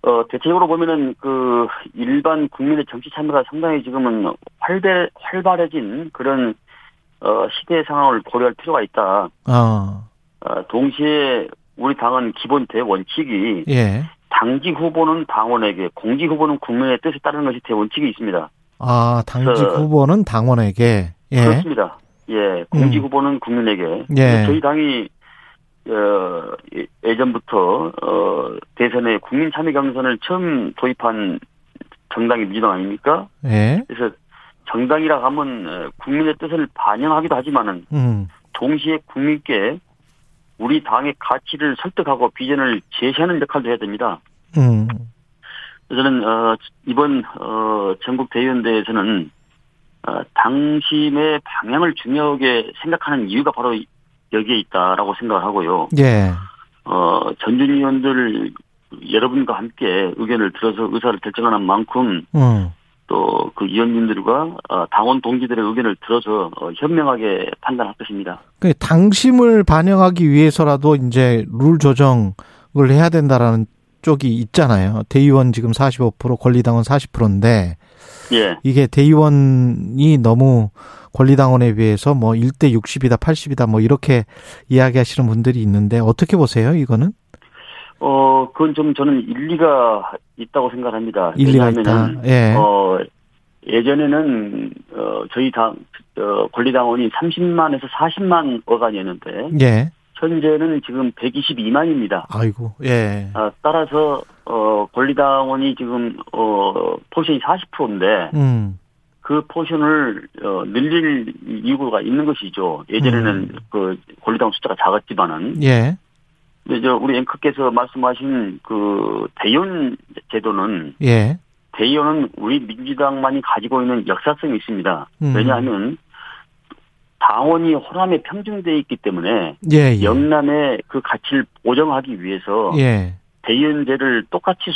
어, 대체적으로 보면은 그 일반 국민의 정치 참여가 상당히 지금은 활발, 활발해진 그런 어, 시대 상황을 고려할 필요가 있다. 어. 어, 동시에 우리 당은 기본 대원칙이 예. 당직 후보는 당원에게, 공직 후보는 국민의 뜻에 따르는 것이 대원칙이 있습니다. 아, 당직 그- 후보는 당원에게. 예. 그렇습니다. 예, 공직 음. 후보는 국민에게. 예. 저희 당이 어, 예- 예전부터 어, 대선에 국민 참여 경선을 처음 도입한 정당이 민주당 아닙니까? 예. 그래서 정당이라 하면 어, 국민의 뜻을 반영하기도 하지만은 음. 동시에 국민께 우리 당의 가치를 설득하고 비전을 제시하는 역할도 해야 됩니다. 음. 저는 어, 이번 어, 전국 대의원대에서는 어, 당심의 방향을 중요하게 생각하는 이유가 바로 여기에 있다라고 생각을 하고요. 예. 어, 전준 의원들 여러분과 함께 의견을 들어서 의사를 결정하는 만큼 음. 또그 의원님들과 어, 당원 동지들의 의견을 들어서 어, 현명하게 판단할 것입니다. 그 당심을 반영하기 위해서라도 이제 룰 조정을 해야 된다라는 쪽이 있잖아요. 대의원 지금 45% 권리당원 40%인데 예. 이게 대의원이 너무 권리당원에 비해서 뭐 1대 60이다 80이다 뭐 이렇게 이야기하시는 분들이 있는데 어떻게 보세요, 이거는? 어, 그건 좀 저는 일리가 있다고 생각합니다. 일리가 있다. 예. 어, 예전에는, 어, 저희 당, 어, 권리당원이 30만에서 40만 어간이었는데, 예. 현재는 지금 122만입니다. 아이고. 예. 아, 따라서, 어, 권리당원이 지금, 어, 포션이 40%인데, 음. 그 포션을, 어, 늘릴 이유가 있는 것이죠. 예전에는 음. 그 권리당원 숫자가 작았지만은, 예. 근데 저 우리 앵커께서 말씀하신 그 대의원 제도는 예. 대의원은 우리 민주당만이 가지고 있는 역사성이 있습니다. 음. 왜냐하면 당원이 호남에 편중돼 있기 때문에 예, 예. 영남의 그 가치를 보정하기 위해서 예. 대의원제를 똑같이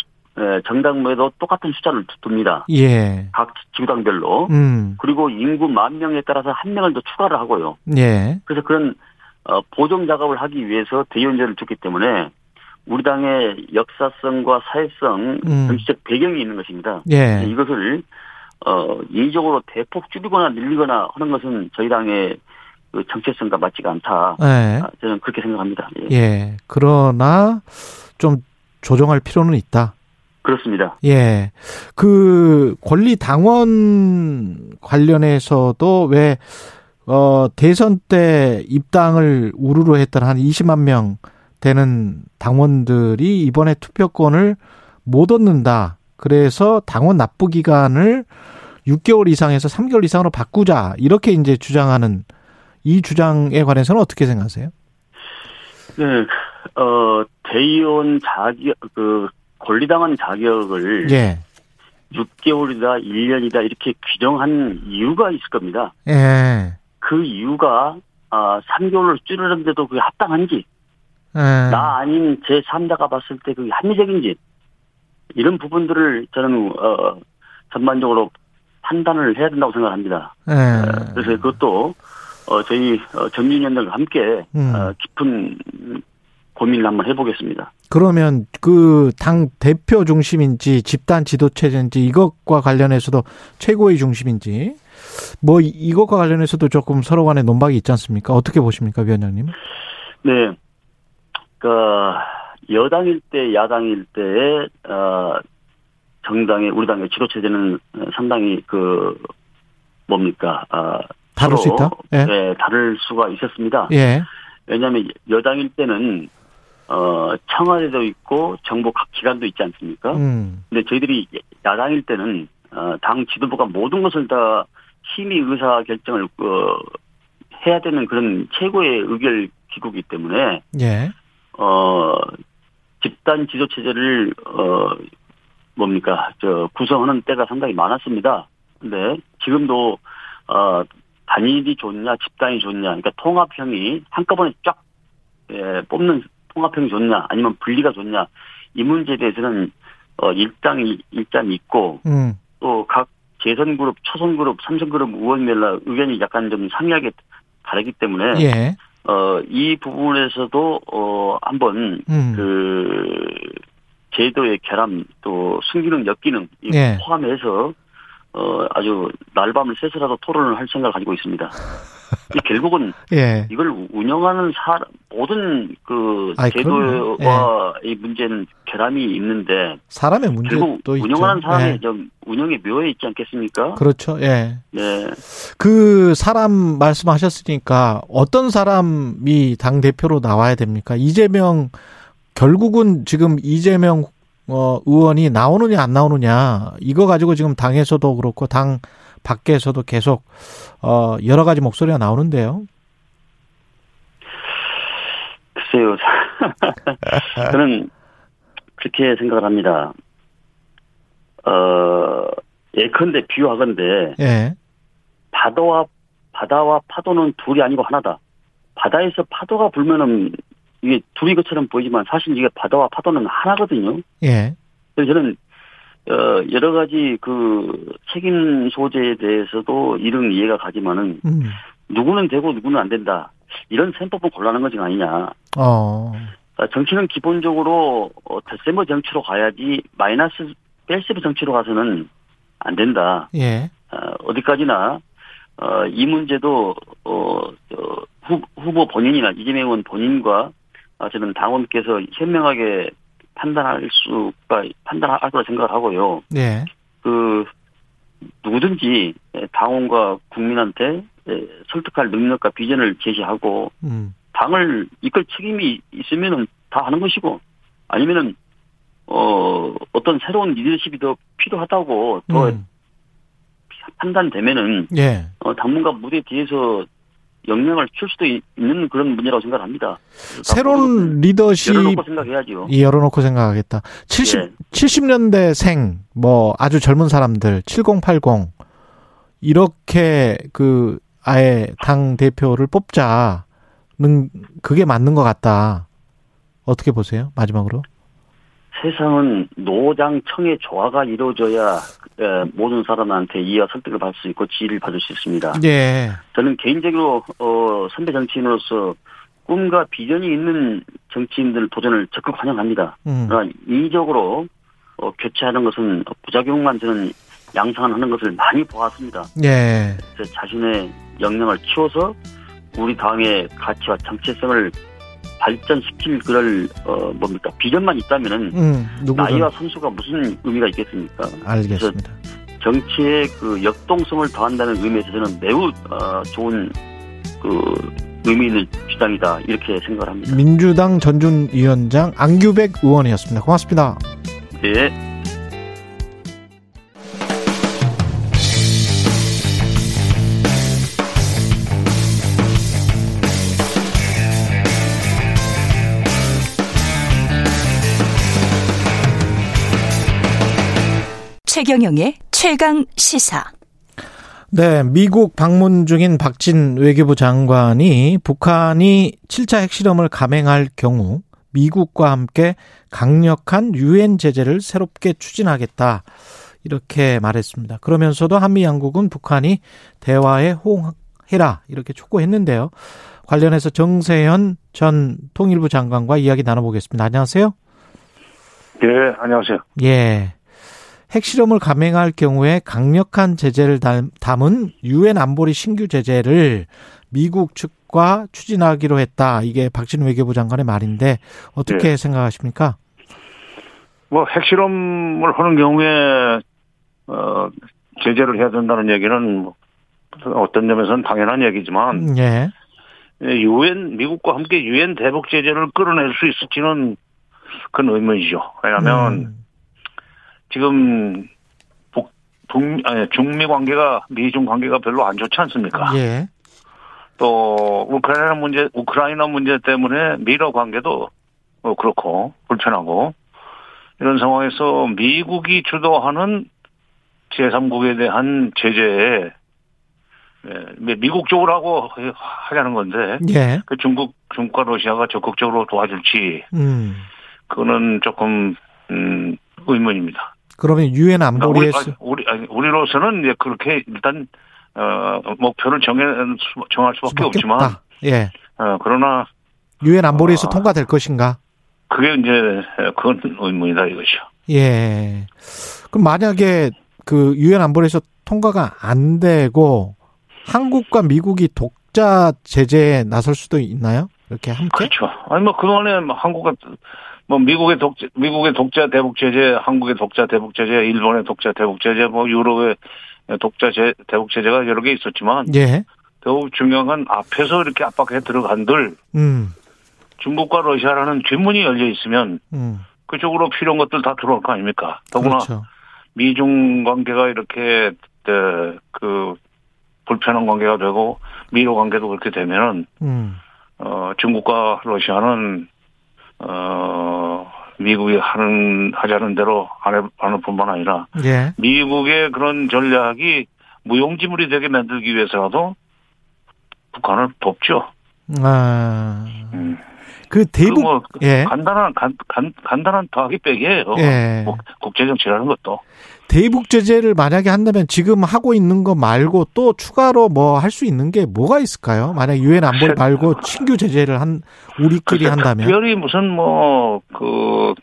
정당마에도 똑같은 숫자를 두- 둡니다. 예. 각 지구당별로. 음. 그리고 인구 만 명에 따라서 한 명을 더 추가를 하고요. 예. 그래서 그런 어, 보정 작업을 하기 위해서 대의원제를 줬기 때문에 우리 당의 역사성과 사회성, 음. 정치적 배경이 있는 것입니다. 예. 이것을 어, 인위적으로 대폭 줄이거나 늘리거나 하는 것은 저희 당의 그 정체성과 맞지가 않다. 예. 아, 저는 그렇게 생각합니다. 예. 예. 그러나 좀 조정할 필요는 있다. 그렇습니다. 예. 그 권리 당원 관련해서도 왜 어, 대선 때 입당을 우르르 했던 한 20만 명 되는 당원들이 이번에 투표권을 못 얻는다. 그래서 당원 납부 기간을 6개월 이상에서 3개월 이상으로 바꾸자. 이렇게 이제 주장하는 이 주장에 관해서는 어떻게 생각하세요? 네, 어, 대의원 자격, 그, 권리당원 자격을 예. 6개월이다, 1년이다, 이렇게 규정한 이유가 있을 겁니다. 예. 그 이유가, 아, 3개월로 줄이는데도 그게 합당한지, 예. 나 아닌 제 3자가 봤을 때 그게 합리적인지, 이런 부분들을 저는, 어, 전반적으로 판단을 해야 된다고 생각합니다. 예. 어, 그래서 그것도, 어, 저희, 어, 전민위원들과 함께, 음. 어, 깊은 고민을 한번 해보겠습니다. 그러면 그 당 대표 중심인지 집단 지도체제인지 이것과 관련해서도 최고의 중심인지 뭐 이- 이것과 관련해서도 조금 서로 간에 논박이 있지 않습니까? 어떻게 보십니까, 위원장님? 네. 그, 여당일 때, 야당일 때, 어, 정당의, 우리 당의 지도 체제는 상당히 그, 뭡니까, 아, 다를 수 있다? 예. 네, 다를 수가 있었습니다. 예. 왜냐하면 여당일 때는, 어, 청와대도 있고 정부 각 기관도 있지 않습니까? 음. 근데 저희들이 야당일 때는 어, 당 지도부가 모든 것을 다 심의 의사 결정을 어, 해야 되는 그런 최고의 의결 기구이기 때문에 예. 어 집단 지도 체제를 어 뭡니까 저 구성하는 때가 상당히 많았습니다. 근데 지금도 어 단일이 좋냐 집단이 좋냐 그러니까 통합형이 한꺼번에 쫙 예, 뽑는 통합형이 좋냐 아니면 분리가 좋냐 이 문제에 대해서는 어 일당 일장이 있고 음. 또각 재선 그룹, 초선 그룹, 삼선 그룹 의원별로 의견이 약간 좀 상이하게 다르기 때문에 예. 어, 이 부분에서도, 어, 한번, 음. 그, 제도의 결함, 또, 순기능, 역기능, 이 예. 포함해서, 어, 아주 날밤을 새서라도 토론을 할 생각을 가지고 있습니다. 이 결국은, 예. 이걸 운영하는 사, 모든 그, 아이, 제도와 이 문제는 결함이 있는데, 사람의 결국 문제도 있죠. 운영하는 사람의 예. 좀 운영의 묘에 있지 않겠습니까? 그렇죠. 예. 네. 그 사람 말씀하셨으니까 어떤 사람이 당 대표로 나와야 됩니까? 이재명 결국은 지금 이재명 어, 의원이 나오느냐 안 나오느냐 이거 가지고 지금 당에서도 그렇고 당 밖에서도 계속 어, 여러 가지 목소리가 나오는데요. 글쎄요. 저는 그렇게 생각을 합니다. 어, 예컨대 비유하건대 예. 바다와 바다와 파도는 둘이 아니고 하나다. 바다에서 파도가 불면은 이게 둘이 것처럼 보이지만 사실 이게 바다와 파도는 하나거든요. 예. 그래서 저는 어, 여러 가지 그 책임 소재에 대해서도 이런 이해가 가지만은 음. 누구는 되고 누구는 안 된다. 이런 셈법은 곤란한 것이 아니냐. 어. 아, 정치는 기본적으로 어, 덧셈버 정치로 가야지 마이너스 뺄셈버 정치로 가서는 안 된다. 예. 어, 어디까지나 어, 이 문제도 어, 어, 후, 후보 본인이나 이재명 의원 본인과 아, 저는 당원께서 현명하게 판단할 수가 판단할 거라 생각을 하고요. 예. 그 누구든지 당원과 국민한테 에, 설득할 능력과 비전을 제시하고 음. 당을 이끌 책임이 있으면은 다 하는 것이고 아니면은 어 어떤 새로운 리더십이 더 필요하다고 더 음. 판단되면은 예. 어, 당분간 무대 뒤에서 영향을 줄 수도 있- 있는 그런 문제라고 생각합니다. 새로운 리더십 열어놓고 생각해야죠. 이 열어놓고 생각하겠다. 70, 예. 70년대생, 뭐, 아주 젊은 사람들, 7080, 이렇게 그, 아예 당 대표를 뽑자는, 그게 맞는 것 같다. 어떻게 보세요? 마지막으로. 세상은 노장청의 조화가 이루어져야 에, 모든 사람한테 이해와 설득을 받을 수 있고 지지를 받을 수 있습니다. 예. 저는 개인적으로 어, 선배 정치인으로서 꿈과 비전이 있는 정치인들 도전을 적극 환영합니다. 음. 그러나 인위적으로 어, 교체하는 것은 부작용만 저는 양상하는 것을 많이 보았습니다. 예. 그래서 자신의 역량을 키워서 우리 당의 가치와 정체성을 발전시킬 그럴 어 뭡니까 비전만 있다면은 음. 나이와 선수가 무슨 의미가 있겠습니까? 알겠습니다. 정치의 그 역동성을 더한다는 의미에서 저는 매우 어, 좋은 그 의미 있는 주장이다 이렇게 생각을 합니다. 민주당 전준 위원장 안규백 의원이었습니다. 고맙습니다. 네. 최경영의 최강 시사. 네, 미국 방문 중인 박진 외교부 장관이 북한이 7차 핵실험을 감행할 경우 미국과 함께 강력한 유엔 제재를 새롭게 추진하겠다. 이렇게 말했습니다. 그러면서도 한미 양국은 북한이 대화에 호응해라. 이렇게 촉구했는데요. 관련해서 정세현 전 통일부 장관과 이야기 나눠보겠습니다. 안녕하세요. 네, 안녕하세요. 예. 핵실험을 감행할 경우에 강력한 제재를 담- 담은 유엔 안보리 신규 제재를 미국 측과 추진하기로 했다. 이게 박진 외교부 장관의 말인데 어떻게 네. 생각하십니까? 뭐 핵실험을 하는 경우에 어 제재를 해야 된다는 얘기는 뭐 어떤 점에서는 당연한 얘기지만 예. 유엔 미국과 함께 유엔 대북 제재를 끌어낼 수 있을지는 그건 의문이죠. 왜냐하면 음. 지금 북, 북 아니, 중미 관계가 미중 관계가 별로 안 좋지 않습니까? 예. 또 우크라이나 문제 우크라이나 문제 때문에 미러 관계도 어, 그렇고 불편하고 이런 상황에서 미국이 주도하는 제3국에 대한 제재에 예, 미국 쪽으로 하고 하자는 건데 예. 그 중국 중국과 러시아가 적극적으로 도와줄지 음. 그거는 조금 음, 의문입니다. 그러면 유엔 안보리에서 우리, 아니, 우리 우리로서는 이제 그렇게 일단 어, 목표를 정해 정할 수밖에, 없지만 없다. 예. 어, 그러나 유엔 안보리에서 어. 통과될 것인가? 그게 이제 그건 의문이다 이거죠. 예. 그럼 만약에 그 유엔 안보리에서 통과가 안 되고 한국과 미국이 독자 제재에 나설 수도 있나요? 이렇게 함께? 그렇죠. 아니 뭐 그동안에 뭐 한국과 뭐 미국의 독자 미국의 독자 대북 제재, 한국의 독자 대북 제재, 일본의 독자 대북 제재, 뭐 유럽의 독자 제, 대북 제재가 여러 개 있었지만 예. 더욱 중요한 건 앞에서 이렇게 압박해 들어간들 음. 중국과 러시아라는 뒷문이 열려 있으면 음. 그쪽으로 필요한 것들 다 들어올 거 아닙니까? 더구나 그렇죠. 미중 관계가 이렇게 에, 그 불편한 관계가 되고 미로 관계도 그렇게 되면은 음. 어 중국과 러시아는 어 미국이 하는 하자는 대로 안 해- 하는 뿐만 아니라 예. 미국의 그런 전략이 무용지물이 되게 만들기 위해서라도 북한을 돕죠. 아. 음. 그 대북 그 뭐, 예. 간단한 간, 간, 간단한 더하기 빼기예요. 예. 뭐 국제 정치라는 것도. 대북 제재를 만약에 한다면 지금 하고 있는 거 말고 또 추가로 뭐 할 수 있는 게 뭐가 있을까요? 만약 유엔 안보리 말고 신규 제재를 한 우리끼리 한다면 특별히 무슨 뭐 그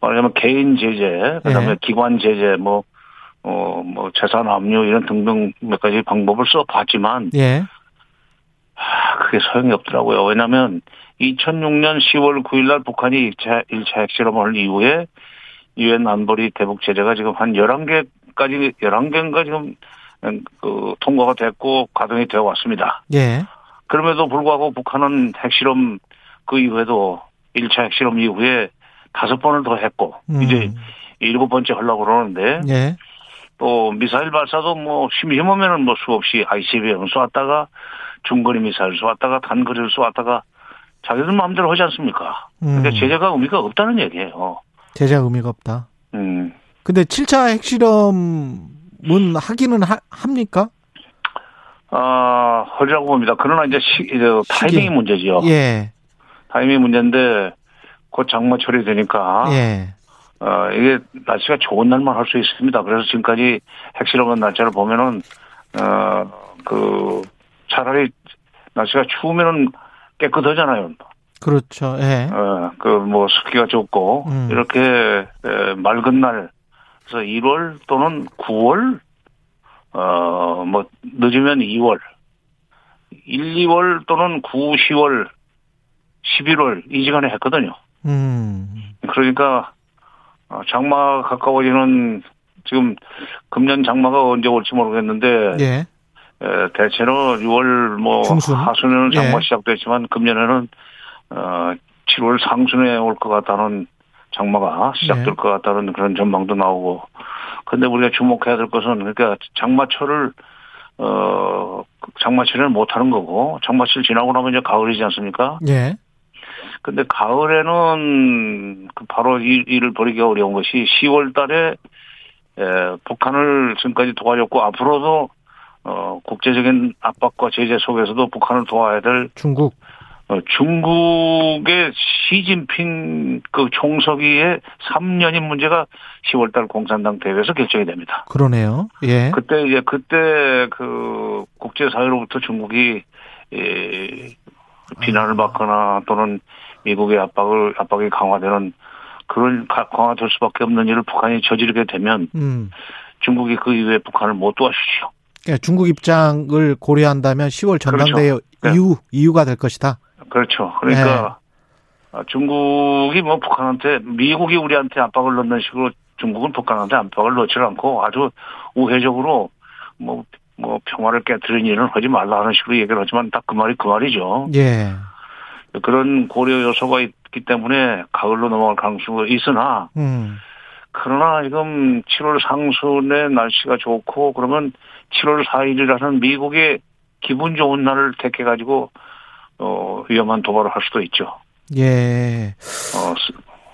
말하자면 개인 제재, 그다음에 예. 기관 제재, 뭐 어, 뭐 재산 압류 이런 등등 몇 가지 방법을 써봤지만 예. 아, 그게 소용이 없더라고요. 왜냐하면 2006년 10월 9일 날 북한이 1차, 1차 핵실험을 이후에 유엔 안보리 대북 제재가 지금 한 11개까지 11개인가 지금 그 통과가 됐고 가동이 되어 왔습니다. 예. 그럼에도 불구하고 북한은 핵실험 그 이후에도 1차 핵실험 이후에 다섯 번을 더 했고 음. 이제 일곱 번째 하려고 그러는데 예. 또 미사일 발사도 뭐 심심하면은 뭐 수없이 ICBM 쏘았다가 중거리 미사일 쏘았다가 단거리를 쏘았다가 자기들 마음대로 하지 않습니까? 그러니까 음. 제재가 의미가 없다는 얘기예요. 제재 의미가 없다. 음. 근데 7차 핵실험은 하기는 하, 합니까? 아, 허리라고 봅니다. 그러나 이제 시, 이제 타이밍이 문제지요. 예. 타이밍이 문제인데 곧 장마철이 되니까 예. 어, 이게 날씨가 좋은 날만 할 수 있습니다. 그래서 지금까지 핵실험한 날짜를 보면은, 어, 그, 차라리 날씨가 추우면은 깨끗하잖아요. 그렇죠. 예. 어, 그, 뭐, 습기가 적고, 음. 이렇게, 에, 맑은 날, 그래서 1월 또는 9월, 어, 뭐, 늦으면 2월, 1, 2월 또는 9, 10월, 11월, 이 시간에 했거든요. 음. 그러니까 어, 장마가 가까워지는 지금 금년 장마가 언제 올지 모르겠는데 예. 에, 대체로 6월 뭐 중순? 하순에는 장마 예. 시작됐지만 금년에는 어 7월 상순에 올 것 같다는 장마가 시작될 네. 것 같다는 그런 전망도 나오고 근데 우리가 주목해야 될 것은 그러니까 장마철을 어 장마철에는 못 하는 거고 장마철 지나고 나면 이제 가을이지 않습니까? 예. 근데 가을에는 그 바로 이 일을 벌이기가 어려운 것이 10월 달에 에, 북한을 지금까지 도와줬고 앞으로도 어, 국제적인 압박과 제재 속에서도 북한을 도와야 될 중국. 어, 중국의 시진핑 그 총서기의 3년인 문제가 10월 달 공산당 대회에서 결정이 됩니다. 그러네요. 예. 그때 이제 그때 그 국제사회로부터 중국이 에, 비난을 받거나 또는 미국의 압박을 압박이 강화되는 그런 가- 강화될 수밖에 없는 일을 북한이 저지르게 되면 음. 중국이 그 이후에 북한을 못 도와주죠. 그러니까 중국 입장을 고려한다면 10월 전당대회 그렇죠. 네. 이후 이유가 될 것이다. 그렇죠. 그러니까 아, 중국이 뭐 북한한테 미국이 우리한테 압박을 넣는 식으로 중국은 북한한테 압박을 넣지 않고 아주 우회적으로 뭐 뭐 평화를 깨뜨리는 일은 하지 말라는 식으로 얘기를 하지만 딱 그 말이 그 말이죠. 예. 그런 고려 요소가 있기 때문에 가을로 넘어갈 가능성이 있으나 음. 그러나 지금 7월 상순에 날씨가 좋고 그러면 7월 4일이라는 미국의 기분 좋은 날을 택해가지고 어 위험한 도발을 할 수도 있죠. 예. 어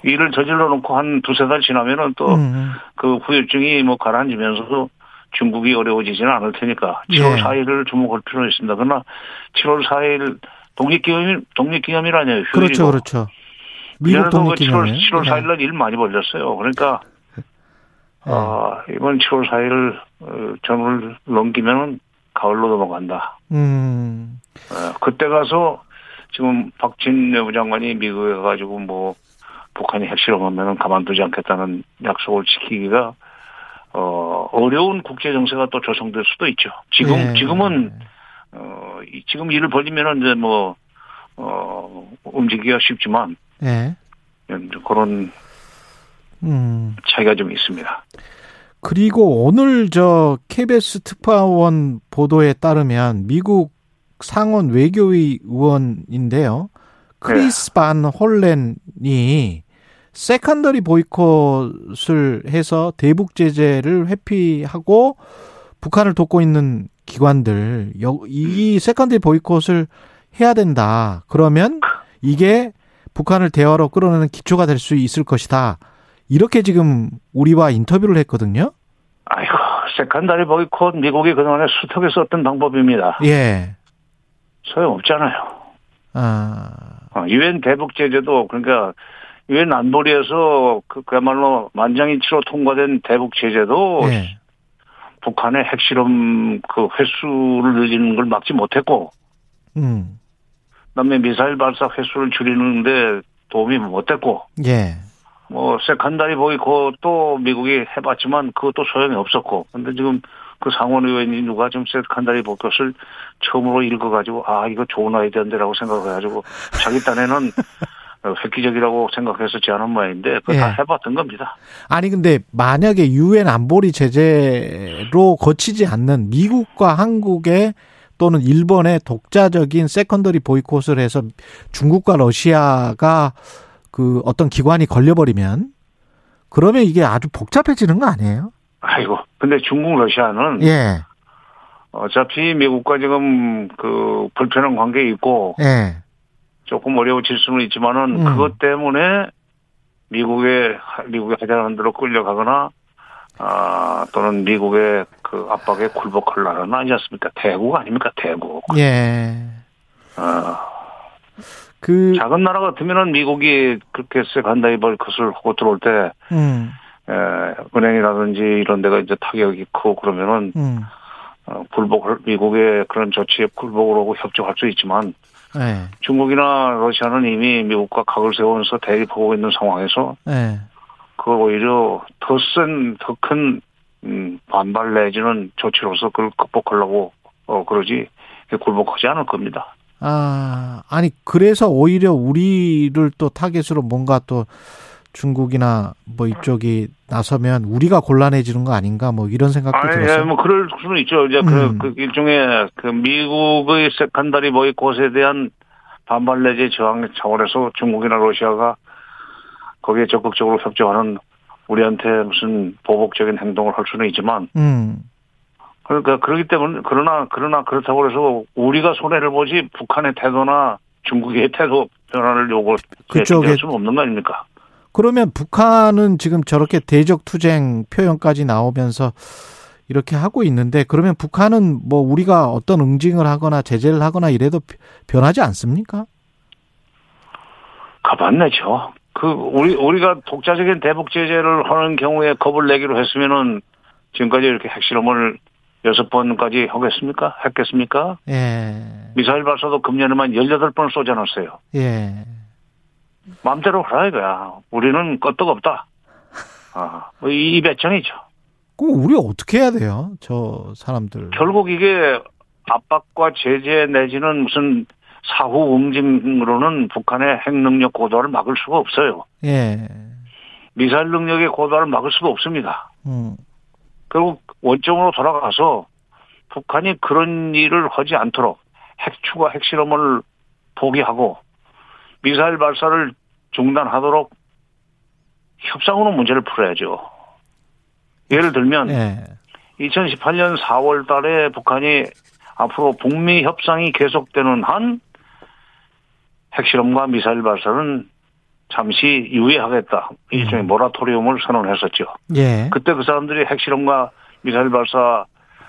일을 저질러 놓고 한 두세 달 지나면은 또 음. 그 후유증이 뭐 가라앉으면서도 중국이 어려워지지는 않을 테니까 7월 예. 4일을 주목할 필요는 있습니다. 그러나 7월 4일 독립기념일 독립기념일아니에요. 그렇죠, 그렇죠. 미국 독립 독립기념일. 7월, 7월 예. 4일 날일 많이 벌렸어요. 그러니까 아, 이번 7월 4일 어, 전을 넘기면은 가을로 넘어간다. 음. 어, 그때 가서 지금 박진 내무장관이 미국에 가가지고 뭐 북한이 핵실험하면은 가만두지 않겠다는 약속을 지키기가 어 어려운 국제 정세가 또 조성될 수도 있죠. 지금 네. 지금은 어 이- 지금 일을 벌리면은 이제 뭐 어 움직이기가 쉽지만 예. 그런 음. 차이가 좀 있습니다. 그리고 오늘 저 KBS 특파원 보도에 따르면 미국 상원 외교위 의원인데요. 크리스 반 홀렌이 secondary 보이콧을 해서 대북 제재를 회피하고 북한을 돕고 있는 기관들 여- 이 secondary 보이콧을 해야 된다. 그러면 이게 북한을 대화로 끌어내는 기초가 될 수 있을 것이다. 이렇게 지금 우리와 인터뷰를 했거든요. 아이고 세컨다리 보이콧 미국이 그동안에 수턱에 썼던 방법입니다. 예. 소용없잖아요. 아, 어, 유엔 대북 제재도 그러니까 유엔 안보리에서 그 그야말로 만장일치로 통과된 대북 제재도 예. 북한의 핵실험 그 횟수를 늘리는 걸 막지 못했고 음. 그다음에 미사일 발사 횟수를 줄이는데 도움이 못됐고 예. 뭐 secondary 보이콧도 미국이 해봤지만 그것도 소용이 없었고 근데 지금 그 상원 의원이 누가 좀 secondary 보이콧을 처음으로 읽어가지고 아 이거 좋은 아이디어인데라고 생각해가지고 자기 딴에는 획기적이라고 생각해서 제안한 모양인데 그거 다 예. 해봤던 겁니다. 아니 근데 만약에 유엔 안보리 제재로 거치지 않는 미국과 한국의 또는 일본의 독자적인 secondary 보이콧을 해서 중국과 러시아가 그 어떤 기관이 걸려버리면 그러면 이게 아주 복잡해지는 거 아니에요? 아이고 근데 중국 러시아는 예, 어차피 미국과 지금 그 불편한 관계에 있고 예, 조금 어려워질 수는 있지만은 음. 그것 때문에 미국의 미국의 하자는 대로 끌려가거나 아 또는 미국의 그 압박에 굴복할 나라는 아니지 않습니까? 대국 아닙니까? 대국. 예. 어, 그, 작은 나라 같으면은 미국이 그렇게 세 간다이 벌컷을 하고 들어올 때 음, 에, 은행이라든지 이런 데가 이제 타격이 크고 그러면은 음, 어, 굴복을 미국의 그런 조치에 굴복을 하고 협조할 수 있지만 예, 중국이나 러시아는 이미 미국과 각을 세우면서 대립하고 있는 상황에서 예. 그 오히려 더 센, 더 큰, 음, 반발 내지는 조치로서 그걸 극복하려고, 어, 그러지, 굴복하지 않을 겁니다. 아, 아니, 그래서 오히려 우리를 또 타겟으로 뭔가 또 중국이나 뭐 이쪽이 나서면 우리가 곤란해지는 거 아닌가 뭐 이런 생각도 아니, 예, 들었어요. 뭐, 그럴 수는 있죠. 이제 음. 그, 그 일종의 그 미국의 secondary 보이콧에 대한 반발 내지 저항 차원에서 중국이나 러시아가 거기에 적극적으로 협조하는 우리한테 무슨 보복적인 행동을 할 수는 있지만, 음, 그러니까 그렇기 때문에 그러나 그러나 그렇다고 해서 우리가 손해를 보지 북한의 태도나 중국의 태도 변화를 요구 그쪽에- 할 수는 없는 거 아닙니까? 그러면 북한은 지금 저렇게 대적 투쟁 표현까지 나오면서 이렇게 하고 있는데 그러면 북한은 뭐 우리가 어떤 응징을 하거나 제재를 하거나 이래도 변하지 않습니까? 가봤네죠. 그 우리 우리가 독자적인 대북 제재를 하는 경우에 겁을 내기로 했으면은 지금까지 이렇게 핵실험을 여섯 번까지 하겠습니까? 했겠습니까? 예, 미사일 발사도 금년에만 18번을 쏘져놨어요. 예, 마음대로 하라 이거야. 우리는 끄떡없다. 아, 뭐 이 이 배짱이죠. 그럼 우리 어떻게 해야 돼요? 저 사람들. 결국 이게 압박과 제재 내지는 무슨 사후 응징으로는 북한의 핵 능력 고도화를 막을 수가 없어요. 예, 미사일 능력의 고도화를 막을 수가 없습니다. 음, 결국 원점으로 돌아가서 북한이 그런 일을 하지 않도록 핵추가 핵실험을 포기하고 미사일 발사를 중단하도록 협상으로 문제를 풀어야죠. 예를 들면 예. 2018년 4월 달에 북한이 앞으로 북미 협상이 계속되는 한 핵실험과 미사일 발사는 잠시 유예하겠다. 일종의 모라토리움을 선언했었죠. 예. 그때 그 사람들이 핵실험과 미사일 발사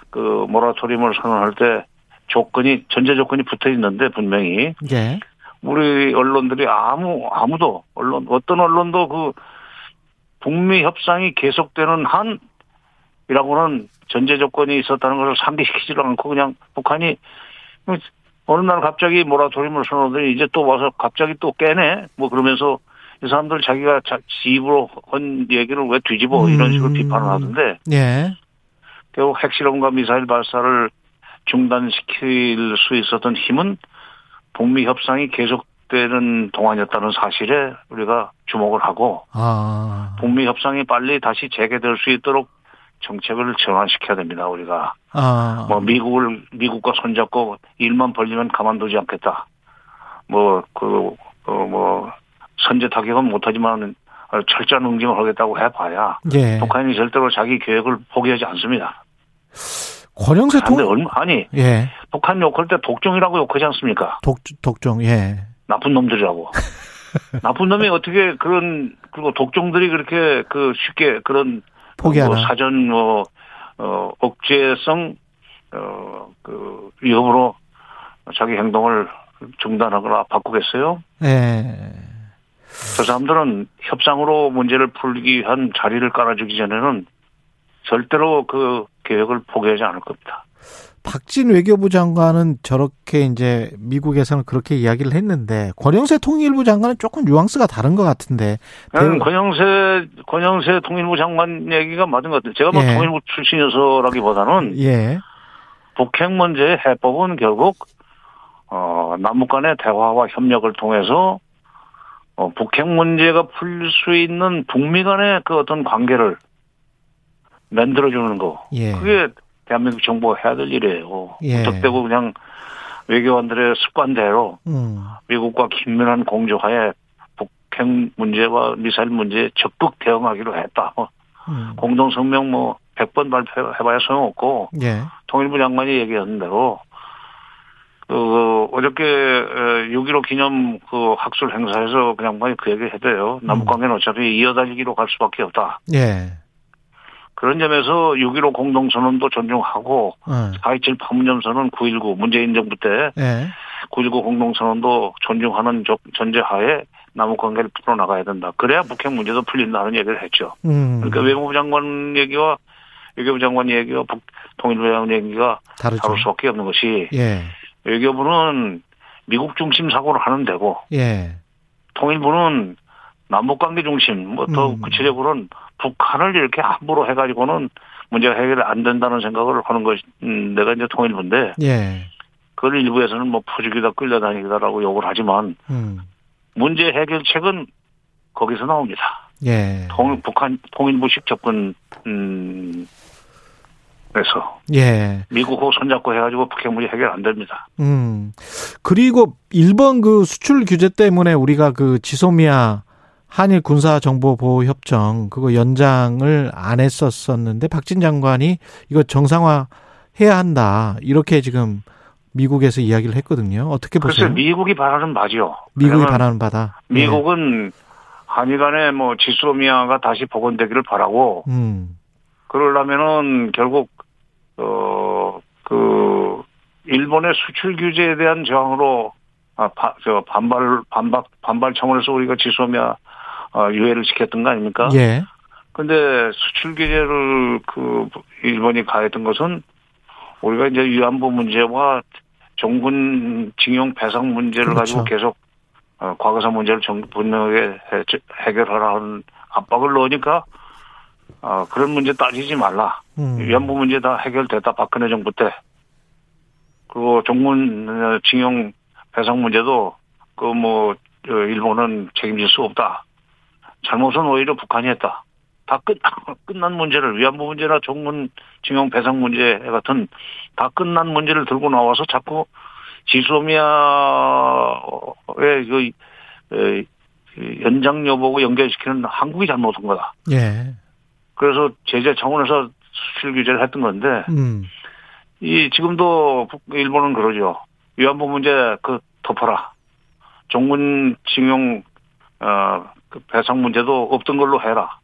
그 모라토리움을 선언할 때 조건이 전제 조건이 붙어 있는데 분명히 예. 우리 언론들이 아무 아무도 언론 어떤 언론도 그 북미 협상이 계속되는 한이라고는 전제 조건이 있었다는 것을 상기시키지도 않고 그냥 북한이 어느 날 갑자기 모라토리움을 선언하더니 이제 또 와서 갑자기 또 깨네 뭐 그러면서 이 사람들 자기가 자, 지 입으로 한 얘기를 왜 뒤집어 이런 식으로 비판을 하던데 예. 결국 핵실험과 미사일 발사를 중단시킬 수 있었던 힘은 북미 협상이 계속되는 동안이었다는 사실에 우리가 주목을 하고 아. 북미 협상이 빨리 다시 재개될 수 있도록 정책을 전환시켜야 됩니다. 우리가 아. 뭐 미국을 미국과 손잡고 일만 벌리면 가만두지 않겠다. 뭐그 어, 뭐 선제 타격은 못하지만 철저한 응징을 하겠다고 해봐야 예. 북한이 절대로 자기 계획을 포기하지 않습니다. 권영세 통 얼마 아니 예. 북한 욕할 때 독종이라고 욕하지 않습니까? 독 독종 예. 나쁜 놈들이라고. 나쁜 놈이 어떻게 그런 그리고 독종들이 그렇게 그 쉽게 그런 포기하나. 뭐 사전 뭐 어, 억제성 어 그 위협으로 자기 행동을 중단하거나 바꾸겠어요? 예. 저 사람들은 협상으로 문제를 풀기 위한 자리를 깔아주기 전에는 절대로 그 계획을 포기하지 않을 겁니다. 박진 외교부 장관은 저렇게 이제 미국에서는 그렇게 이야기를 했는데 권영세 통일부 장관은 조금 뉘앙스가 다른 것 같은데. 음, 권영세 권영세 통일부 장관 얘기가 맞은 것 같아요. 제가 뭐 예. 통일부 출신이어서라기보다는 예. 북핵 문제의 해법은 결국 어, 남북 간의 대화와 협력을 통해서 어, 북핵 문제가 풀릴 수 있는 북미 간의 그 어떤 관계를 만들어주는 거. 예. 그게 대한민국 정부가 해야 될 일이에요. 예. 무턱대고 그냥 외교관들의 습관대로 음. 미국과 긴밀한 공조하에 북핵 문제와 미사일 문제에 적극 대응하기로 했다. 뭐 음. 공동성명 뭐 100번 발표해봐야 소용없고 예. 통일부 장관이 얘기한 대로 그 어저께 6.15 기념 그 학술 행사에서 그 양반이 그 얘기 해도요. 남북 관계는 어차피 이어달리기로 갈 수밖에 없다. 예. 그런 점에서 6.15 공동선언도 존중하고 어. 4.27 판문점선언 9.19 문재인 정부 때 예. 9.19 공동선언도 존중하는 조- 전제하에 남북 관계를 풀어나가야 된다. 그래야 북핵 문제도 풀린다는 얘기를 했죠. 음. 그러니까 외무부 장관 얘기와 외교부 장관 얘기와 북 통일부 장관 얘기가 다르죠. 다를 수밖에 없는 것이 예. 외교부는 미국 중심 사고를 하는 데고 예. 통일부는 남북 관계 중심 뭐더 음. 구체적으로는 북한을 이렇게 함부로 해가지고는 문제가 해결이 안 된다는 생각을 하는 것이 음, 내가 이제 통일부인데 예. 그걸 일부에서는 뭐 푸죽이다 끌려다니다라고 욕을 하지만 음. 문제 해결책은 거기서 나옵니다. 예. 통, 북한 통일부식 접근 음, 에서 예. 미국하고 손잡고 해가지고 북핵 문제 해결 안 됩니다. 음. 그리고 일본 그 수출 규제 때문에 우리가 그 지소미아 한일 군사 정보 보호 협정 그거 연장을 안 했었었는데 박진 장관이 이거 정상화 해야 한다. 이렇게 지금 미국에서 이야기를 했거든요. 어떻게 글쎄 보세요? 미국이 바라는 바죠. 미국이 바라는 바다. 미국은 한일 간에 뭐 지소미아가 다시 복원되기를 바라고 예. 음. 그러려면은 결국 어 그 일본의 수출 규제에 대한 저항으로 아, 바, 저 반발 반박 반발 청원에서 우리가 지소미아 어, 유예를 시켰던 거 아닙니까? 예. 근데 수출 규제를 그 일본이 가했던 것은 우리가 이제 위안부 문제와 종군 징용 배상 문제를 그렇죠. 가지고 계속 어, 과거사 문제를 정, 분명하게 해, 해결하라는 압박을 넣으니까 어, 그런 문제 따지지 말라. 음. 위안부 문제 다 해결됐다 박근혜 정부 때. 그리고 종군 어, 징용 배상 문제도 그 뭐 일본은 책임질 수 없다. 잘못은 오히려 북한이 했다. 다 끝, 끝난 문제를 위안부 문제나 종문 징용 배상 문제 같은 다 끝난 문제를 들고 나와서 자꾸 지소미아의 그, 에, 그 연장 여부고 연결시키는 한국이 잘못한 거다. 예. 그래서 제재 차원에서 수출 규제를 했던 건데, 음. 이 지금도 북- 일본은 그러죠. 위안부 문제 그 덮어라. 종문 징용 어 그 배상 문제도 없던 걸로 해라.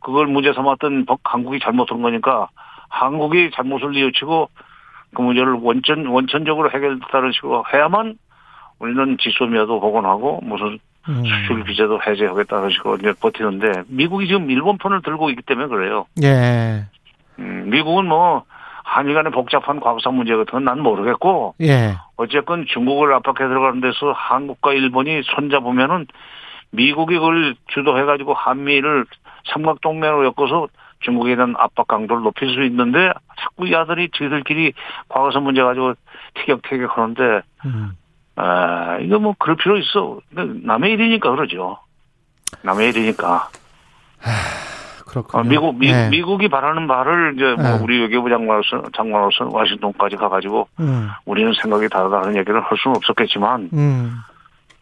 그걸 문제 삼았던 법- 한국이 잘못한 거니까 한국이 잘못을 뉘우치고 그 문제를 원천 원천적으로 해결했다는 식으로 해야만 우리는 지소미아도 복원하고 무슨 음. 수출 규제도 해제하겠다는 식으로 이제 버티는데 미국이 지금 일본 편을 들고 있기 때문에 그래요. 예. 음, 미국은 뭐 한일 간의 복잡한 과거사 문제 같은 건 난 모르겠고 예. 어쨌건 중국을 압박해 들어가는 데서 한국과 일본이 손잡으면은 미국이 그걸 주도해가지고 한미를 삼각동맹으로 엮어서 중국에 대한 압박 강도를 높일 수 있는데 자꾸 이 아들이 저희들끼리 과거사 문제 가지고 티격태격 하는데 음. 아 이거 뭐 그럴 필요 있어 남의 일이니까 그러죠 남의 일이니까 그렇군요. 어, 미국 미, 예. 미국이 바라는 바를 이제 뭐 네. 우리 외교부 장관으로서 장관으로서 와싱턴까지 가가지고 음. 우리는 생각이 다르다는 얘기를 할 수는 없었겠지만 음.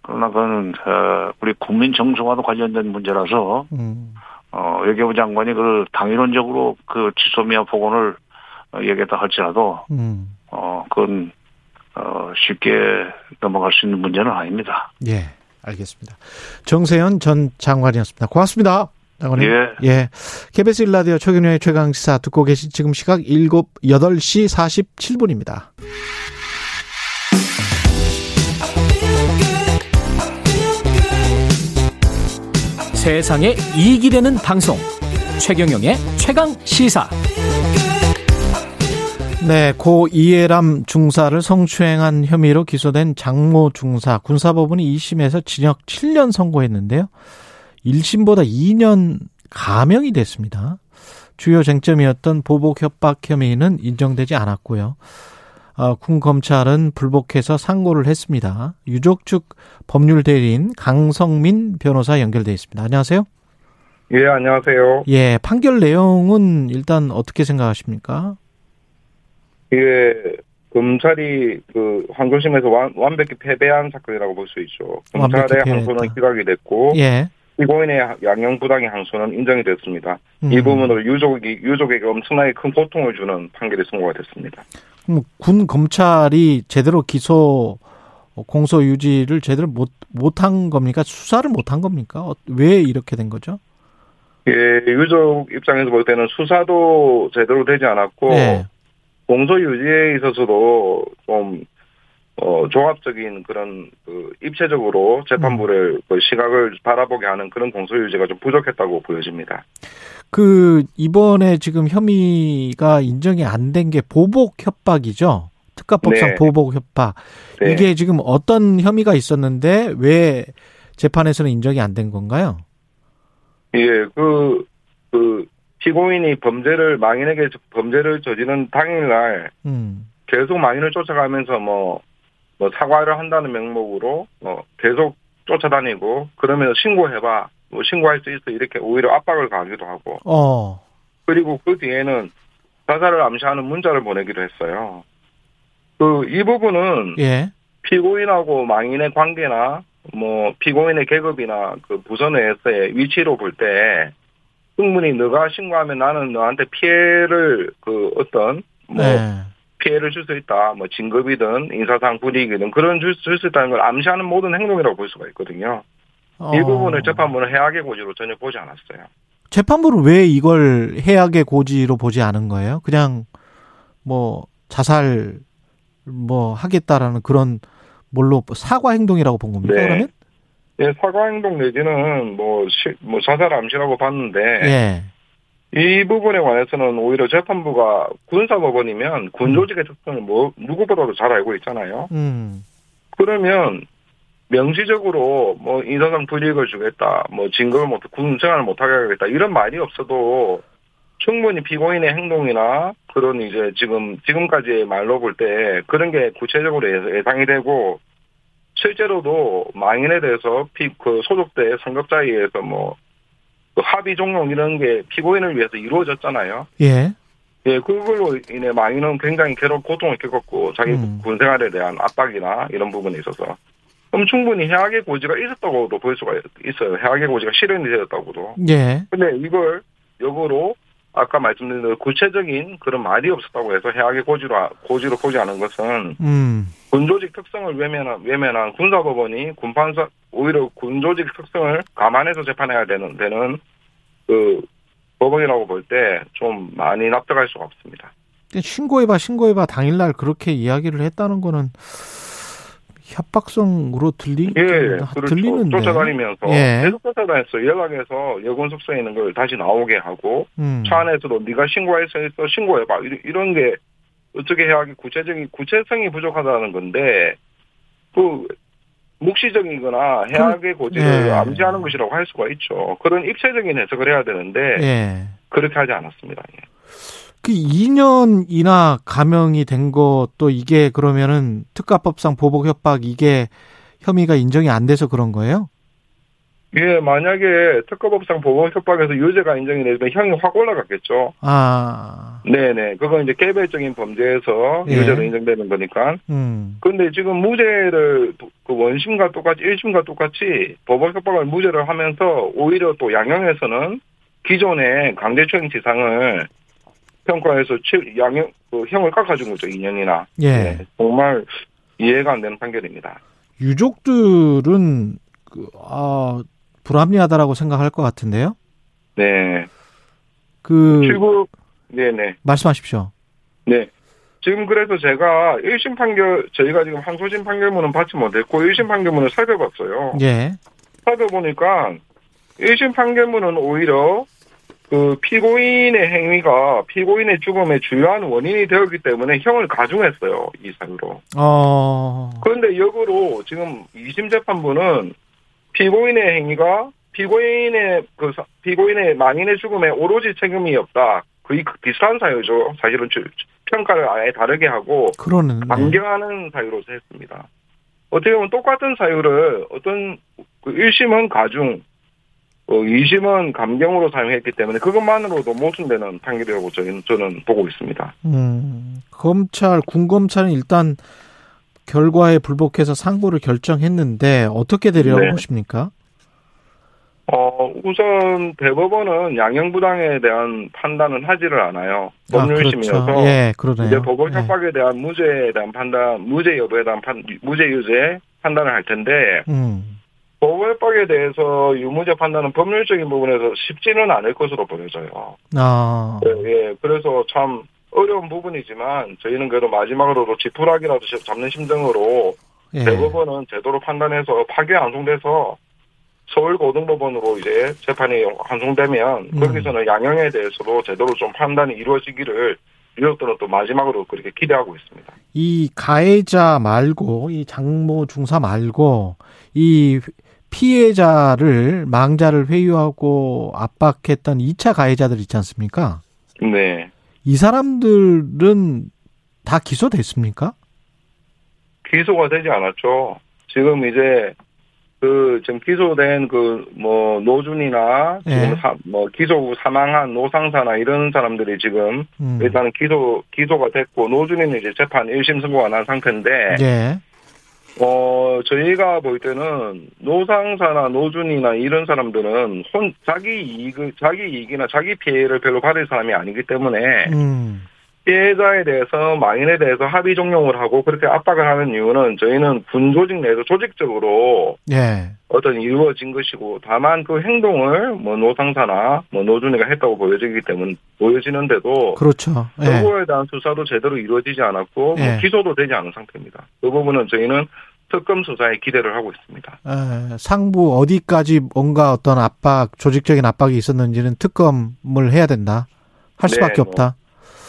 그러나 그거는 어, 우리 국민 정서와도 관련된 문제라서 음. 어, 외교부 장관이 그 당일론적으로 그 지소미아 복원을 어, 얘기했다 할지라도 음. 어 그건 어 쉽게 넘어갈 수 있는 문제는 아닙니다. 예. 알겠습니다. 정세현 전 장관이었습니다. 고맙습니다. 장관님. 예. 예. KBS 일라디오 최경영의 최강시사 듣고 계신 지금 시각 7, 8시 47분입니다. 세상에 이익이 되는 방송 최경영의 최강 시사 네, 고 이해람 중사를 성추행한 혐의로 기소된 장모 중사 군사법원이 2심에서 징역 7년 선고했는데요. 1심보다 2년 감형이 됐습니다. 주요 쟁점이었던 보복 협박 혐의는 인정되지 않았고요. 어, 군 검찰은 불복해서 상고를 했습니다. 유족 측 법률 대리인 강성민 변호사 연결돼 있습니다. 안녕하세요. 예, 안녕하세요. 예, 판결 내용은 일단 어떻게 생각하십니까? 이게 검찰이 그 항소심에서 완, 완벽히 패배한 사건이라고 볼 수 있죠. 검찰의 항소는. 기각이 됐고 예. 피고인의 양형 부당의 항소는 인정이 됐습니다. 음. 이 부분으로 유족이 유족에게 엄청나게 큰 고통을 주는 판결이 선고가 됐습니다. 군 검찰이 제대로 기소 공소 유지를 제대로 못 못한 겁니까? 수사를 못한 겁니까? 어, 왜 이렇게 된 거죠? 예, 유족 입장에서 볼 때는 수사도 제대로 되지 않았고 네. 공소 유지에 있어서도 좀 어, 종합적인 그런 그 입체적으로 재판부를 그 시각을 바라보게 하는 그런 공소 유지가 좀 부족했다고 보여집니다. 그 이번에 지금 혐의가 인정이 안 된 게 보복 협박이죠. 특가법상 네. 보복 협박. 네. 이게 지금 어떤 혐의가 있었는데 왜 재판에서는 인정이 안 된 건가요? 예, 그, 그, 피고인이 범죄를, 망인에게 범죄를 저지른 당일날 음. 계속 망인을 쫓아가면서 뭐, 뭐 사과를 한다는 명목으로, 뭐, 계속 쫓아다니고, 그러면서 신고해봐. 뭐, 신고할 수 있어. 이렇게 오히려 압박을 가하기도 하고. 어. 그리고 그 뒤에는 자살을 암시하는 문자를 보내기도 했어요. 그, 이 부분은 예. 피고인하고 망인의 관계나 뭐 피고인의 계급이나 그 부서 내에서의 위치로 볼때 충분히 너가 신고하면 나는 너한테 피해를 그 어떤 뭐 네. 피해를 줄 수 있다 뭐 진급이든 인사상 불이익이든 그런 줄수 있다는 걸 암시하는 모든 행동이라고 볼 수가 있거든요. 이 어. 부분을 재판부는 해악의 고지로 전혀 보지 않았어요. 재판부는 왜 이걸 해악의 고지로 보지 않은 거예요? 그냥 뭐 자살 뭐 하겠다라는 그런 뭘로 사과 행동이라고 본 겁니까? 네. 그러면? 예, 사과 행동 내지는 뭐, 시, 뭐 자살 암시라고 봤는데 예. 이 부분에 관해서는 오히려 재판부가 군사법원이면 군 조직의 특성을 뭐 누구보다도 잘 알고 있잖아요. 음. 그러면 명시적으로 뭐 인사상 불이익을 주겠다, 뭐 진급을 못, 군 생활을 못하게 하겠다 이런 말이 없어도 충분히 피고인의 행동이나 그런 이제 지금 지금까지의 말로 볼 때 그런 게 구체적으로 예- 예상이 되고 실제로도 망인에 대해서 피, 그 소속대 선급자에 의해서 뭐 그 합의 종용 이런 게 피고인을 위해서 이루어졌잖아요. 예. 예, 그걸로 인해 많이는 굉장히 괴롭 고통을 겪었고 자기 음. 군 생활에 대한 압박이나 이런 부분에 있어서 그럼 충분히 해악의 고지가 있었다고도 볼 수가 있어요. 해악의 고지가 실현이 되었다고도. 예. 근데 이걸 역으로 아까 말씀드린 대로 구체적인 그런 말이 없었다고 해서 해악의 고지로 고지로 않은 것은 음. 군조직 특성을 외면한 외면한 군사법원이 군판사 오히려 군조직 특성을 감안해서 재판해야 되는 되는 그 법원이라고 볼 때 좀 많이 납득할 수가 없습니다. 신고해봐, 신고해봐 당일날 그렇게 이야기를 했다는 거는 협박성으로 들리 예, 들- 그렇죠. 들리는데. 쫓아다니면서 예. 계속 쫓아다녔어. 연락해서 여군 숙소에 있는 걸 다시 나오게 하고 음. 차 안에서도 네가 있어 신고해봐 이런, 이런 게 어떻게 해야 하기 구체적인 구체성이 부족하다는 건데 그 묵시적이거나 해악의 고지를 예. 암시하는 것이라고 할 수가 있죠. 그런 입체적인 해석을 해야 되는데 예. 그렇게 하지 않았습니다. 예. 그 2년이나 감형이 된 것도 이게 그러면은 특가법상 보복 협박 이게 혐의가 인정이 안 돼서 그런 거예요? 예, 만약에 특허법상 보복 협박에서 유죄가 인정이 되면 형이 확 올라갔겠죠. 아, 네네. 그건 이제 개별적인 범죄에서 예. 유죄로 인정되는 거니까. 음, 근데 지금 무죄를 그 원심과 똑같이 1심과 똑같이 법원 협박을 무죄를 하면서 오히려 또 양형에서는 기존의 강제추행치상을 평가해서 최- 양형 그 형을 깎아준 거죠 2년이나. 예. 정말 이해가 안 되는 판결입니다. 유족들은 그, 아, 불합리하다라고 생각할 것 같은데요? 네. 그, 출국 네네. 말씀하십시오. 네. 지금 그래서 제가 1심 판결, 저희가 지금 항소심 판결문은 받지 못했고, 1심 판결문을 살펴봤어요. 예. 살펴보니까, 1심 판결문은 오히려, 그, 피고인의 행위가 피고인의 죽음의 주요한 원인이 되었기 때문에 형을 가중했어요. 이 사유로. 어, 그런데 역으로 지금 2심 재판부는 피고인의 행위가 피고인의 그 사- 피고인의 만인의 죽음에 오로지 책임이 없다. 거의 그 비슷한 사유죠. 사실은 주- 평가를 아예 다르게 하고 그러는. 네. 강경하는 사유로서 했습니다. 어떻게 보면 똑같은 사유를 어떤 그 1심은 가중, 어, 2심은 감경으로 사용했기 때문에 그것만으로도 모순되는 판결이라고 저는, 저는 보고 있습니다. 음, 검찰, 군검찰은 일단 결과에 불복해서 상고를 결정했는데 어떻게 되려고 네. 보십니까? 어, 우선 대법원은 양형부당에 대한 판단은 하지를 않아요. 아, 법률심이어서 그렇죠. 예, 그러네요. 이제 법원 예. 협박에 대한 무죄에 대한 판단, 무죄 여부에 대한 판, 무죄 유죄 판단을 할 텐데 음, 법원 협박에 대해서 유무죄 판단은 법률적인 부분에서 쉽지는 않을 것으로 보여져요. 아, 예, 예. 그래서 참 어려운 부분이지만 저희는 그래도 마지막으로도 지푸라기라도 잡는 심정으로 예. 대법원은 제도로 판단해서 파기 환송돼서 서울고등법원으로 이제 재판이 환송되면 음. 거기서는 양형에 대해서도 제대로 좀 판단이 이루어지기를 유족들은 또 마지막으로 그렇게 기대하고 있습니다. 이 가해자 말고 이 장모 중사 말고 이 피해자를 망자를 회유하고 압박했던 2차 가해자들 있지 않습니까? 네. 이 사람들은 다 기소됐습니까? 기소가 되지 않았죠. 지금 이제 그 지금 기소된 그 뭐 노준이나 지금 예. 사, 뭐 기소 후 사망한 노상사나 이런 사람들이 지금 음. 일단은 기소 기소가 됐고 노준이는 이제 재판 1심 선고가 난 상태인데 예. 어 저희가 볼 때는 노상사나 노준이나 이런 사람들은 혼 자기 이익 자기 이익이나 자기 피해를 별로 받을 사람이 아니기 때문에 음. 피해자에 대해서 망인에 대해서 합의 종용을 하고 그렇게 압박을 하는 이유는 저희는 군 조직 내에서 조직적으로 예. 어떤 이루어진 것이고 다만 그 행동을 뭐 노상사나 뭐 노준이가 했다고 보여지기 때문에 보여지는데도 그렇죠. 예. 그거에 대한 수사도 제대로 이루어지지 않았고 뭐 예. 기소도 되지 않은 상태입니다. 그 부분은 저희는 특검 수사에 기대를 하고 있습니다. 에, 상부 어디까지 뭔가 어떤 압박, 조직적인 압박이 있었는지는 특검을 해야 된다. 할 네, 수밖에 뭐. 없다.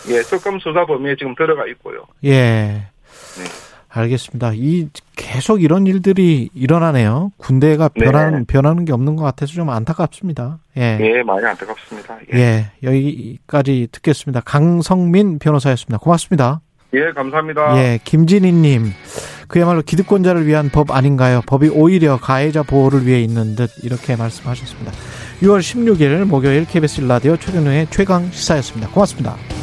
예, 특검 수사 범위에 지금 들어가 있고요. 예. 알겠습니다. 이 계속 이런 일들이 일어나네요. 군대가 네. 변하는 변하는 게 없는 것 같아서 좀 안타깝습니다. 예. 예, 많이 안타깝습니다. 예, 예. 여기까지 듣겠습니다. 강성민 변호사였습니다. 고맙습니다. 예, 감사합니다. 예, 김진희님, 그야말로 기득권자를 위한 법 아닌가요? 법이 오히려 가해자 보호를 위해 있는 듯 이렇게 말씀하셨습니다. 6월 16일 목요일 KBS 라디오 최경영의 최강 시사였습니다. 고맙습니다.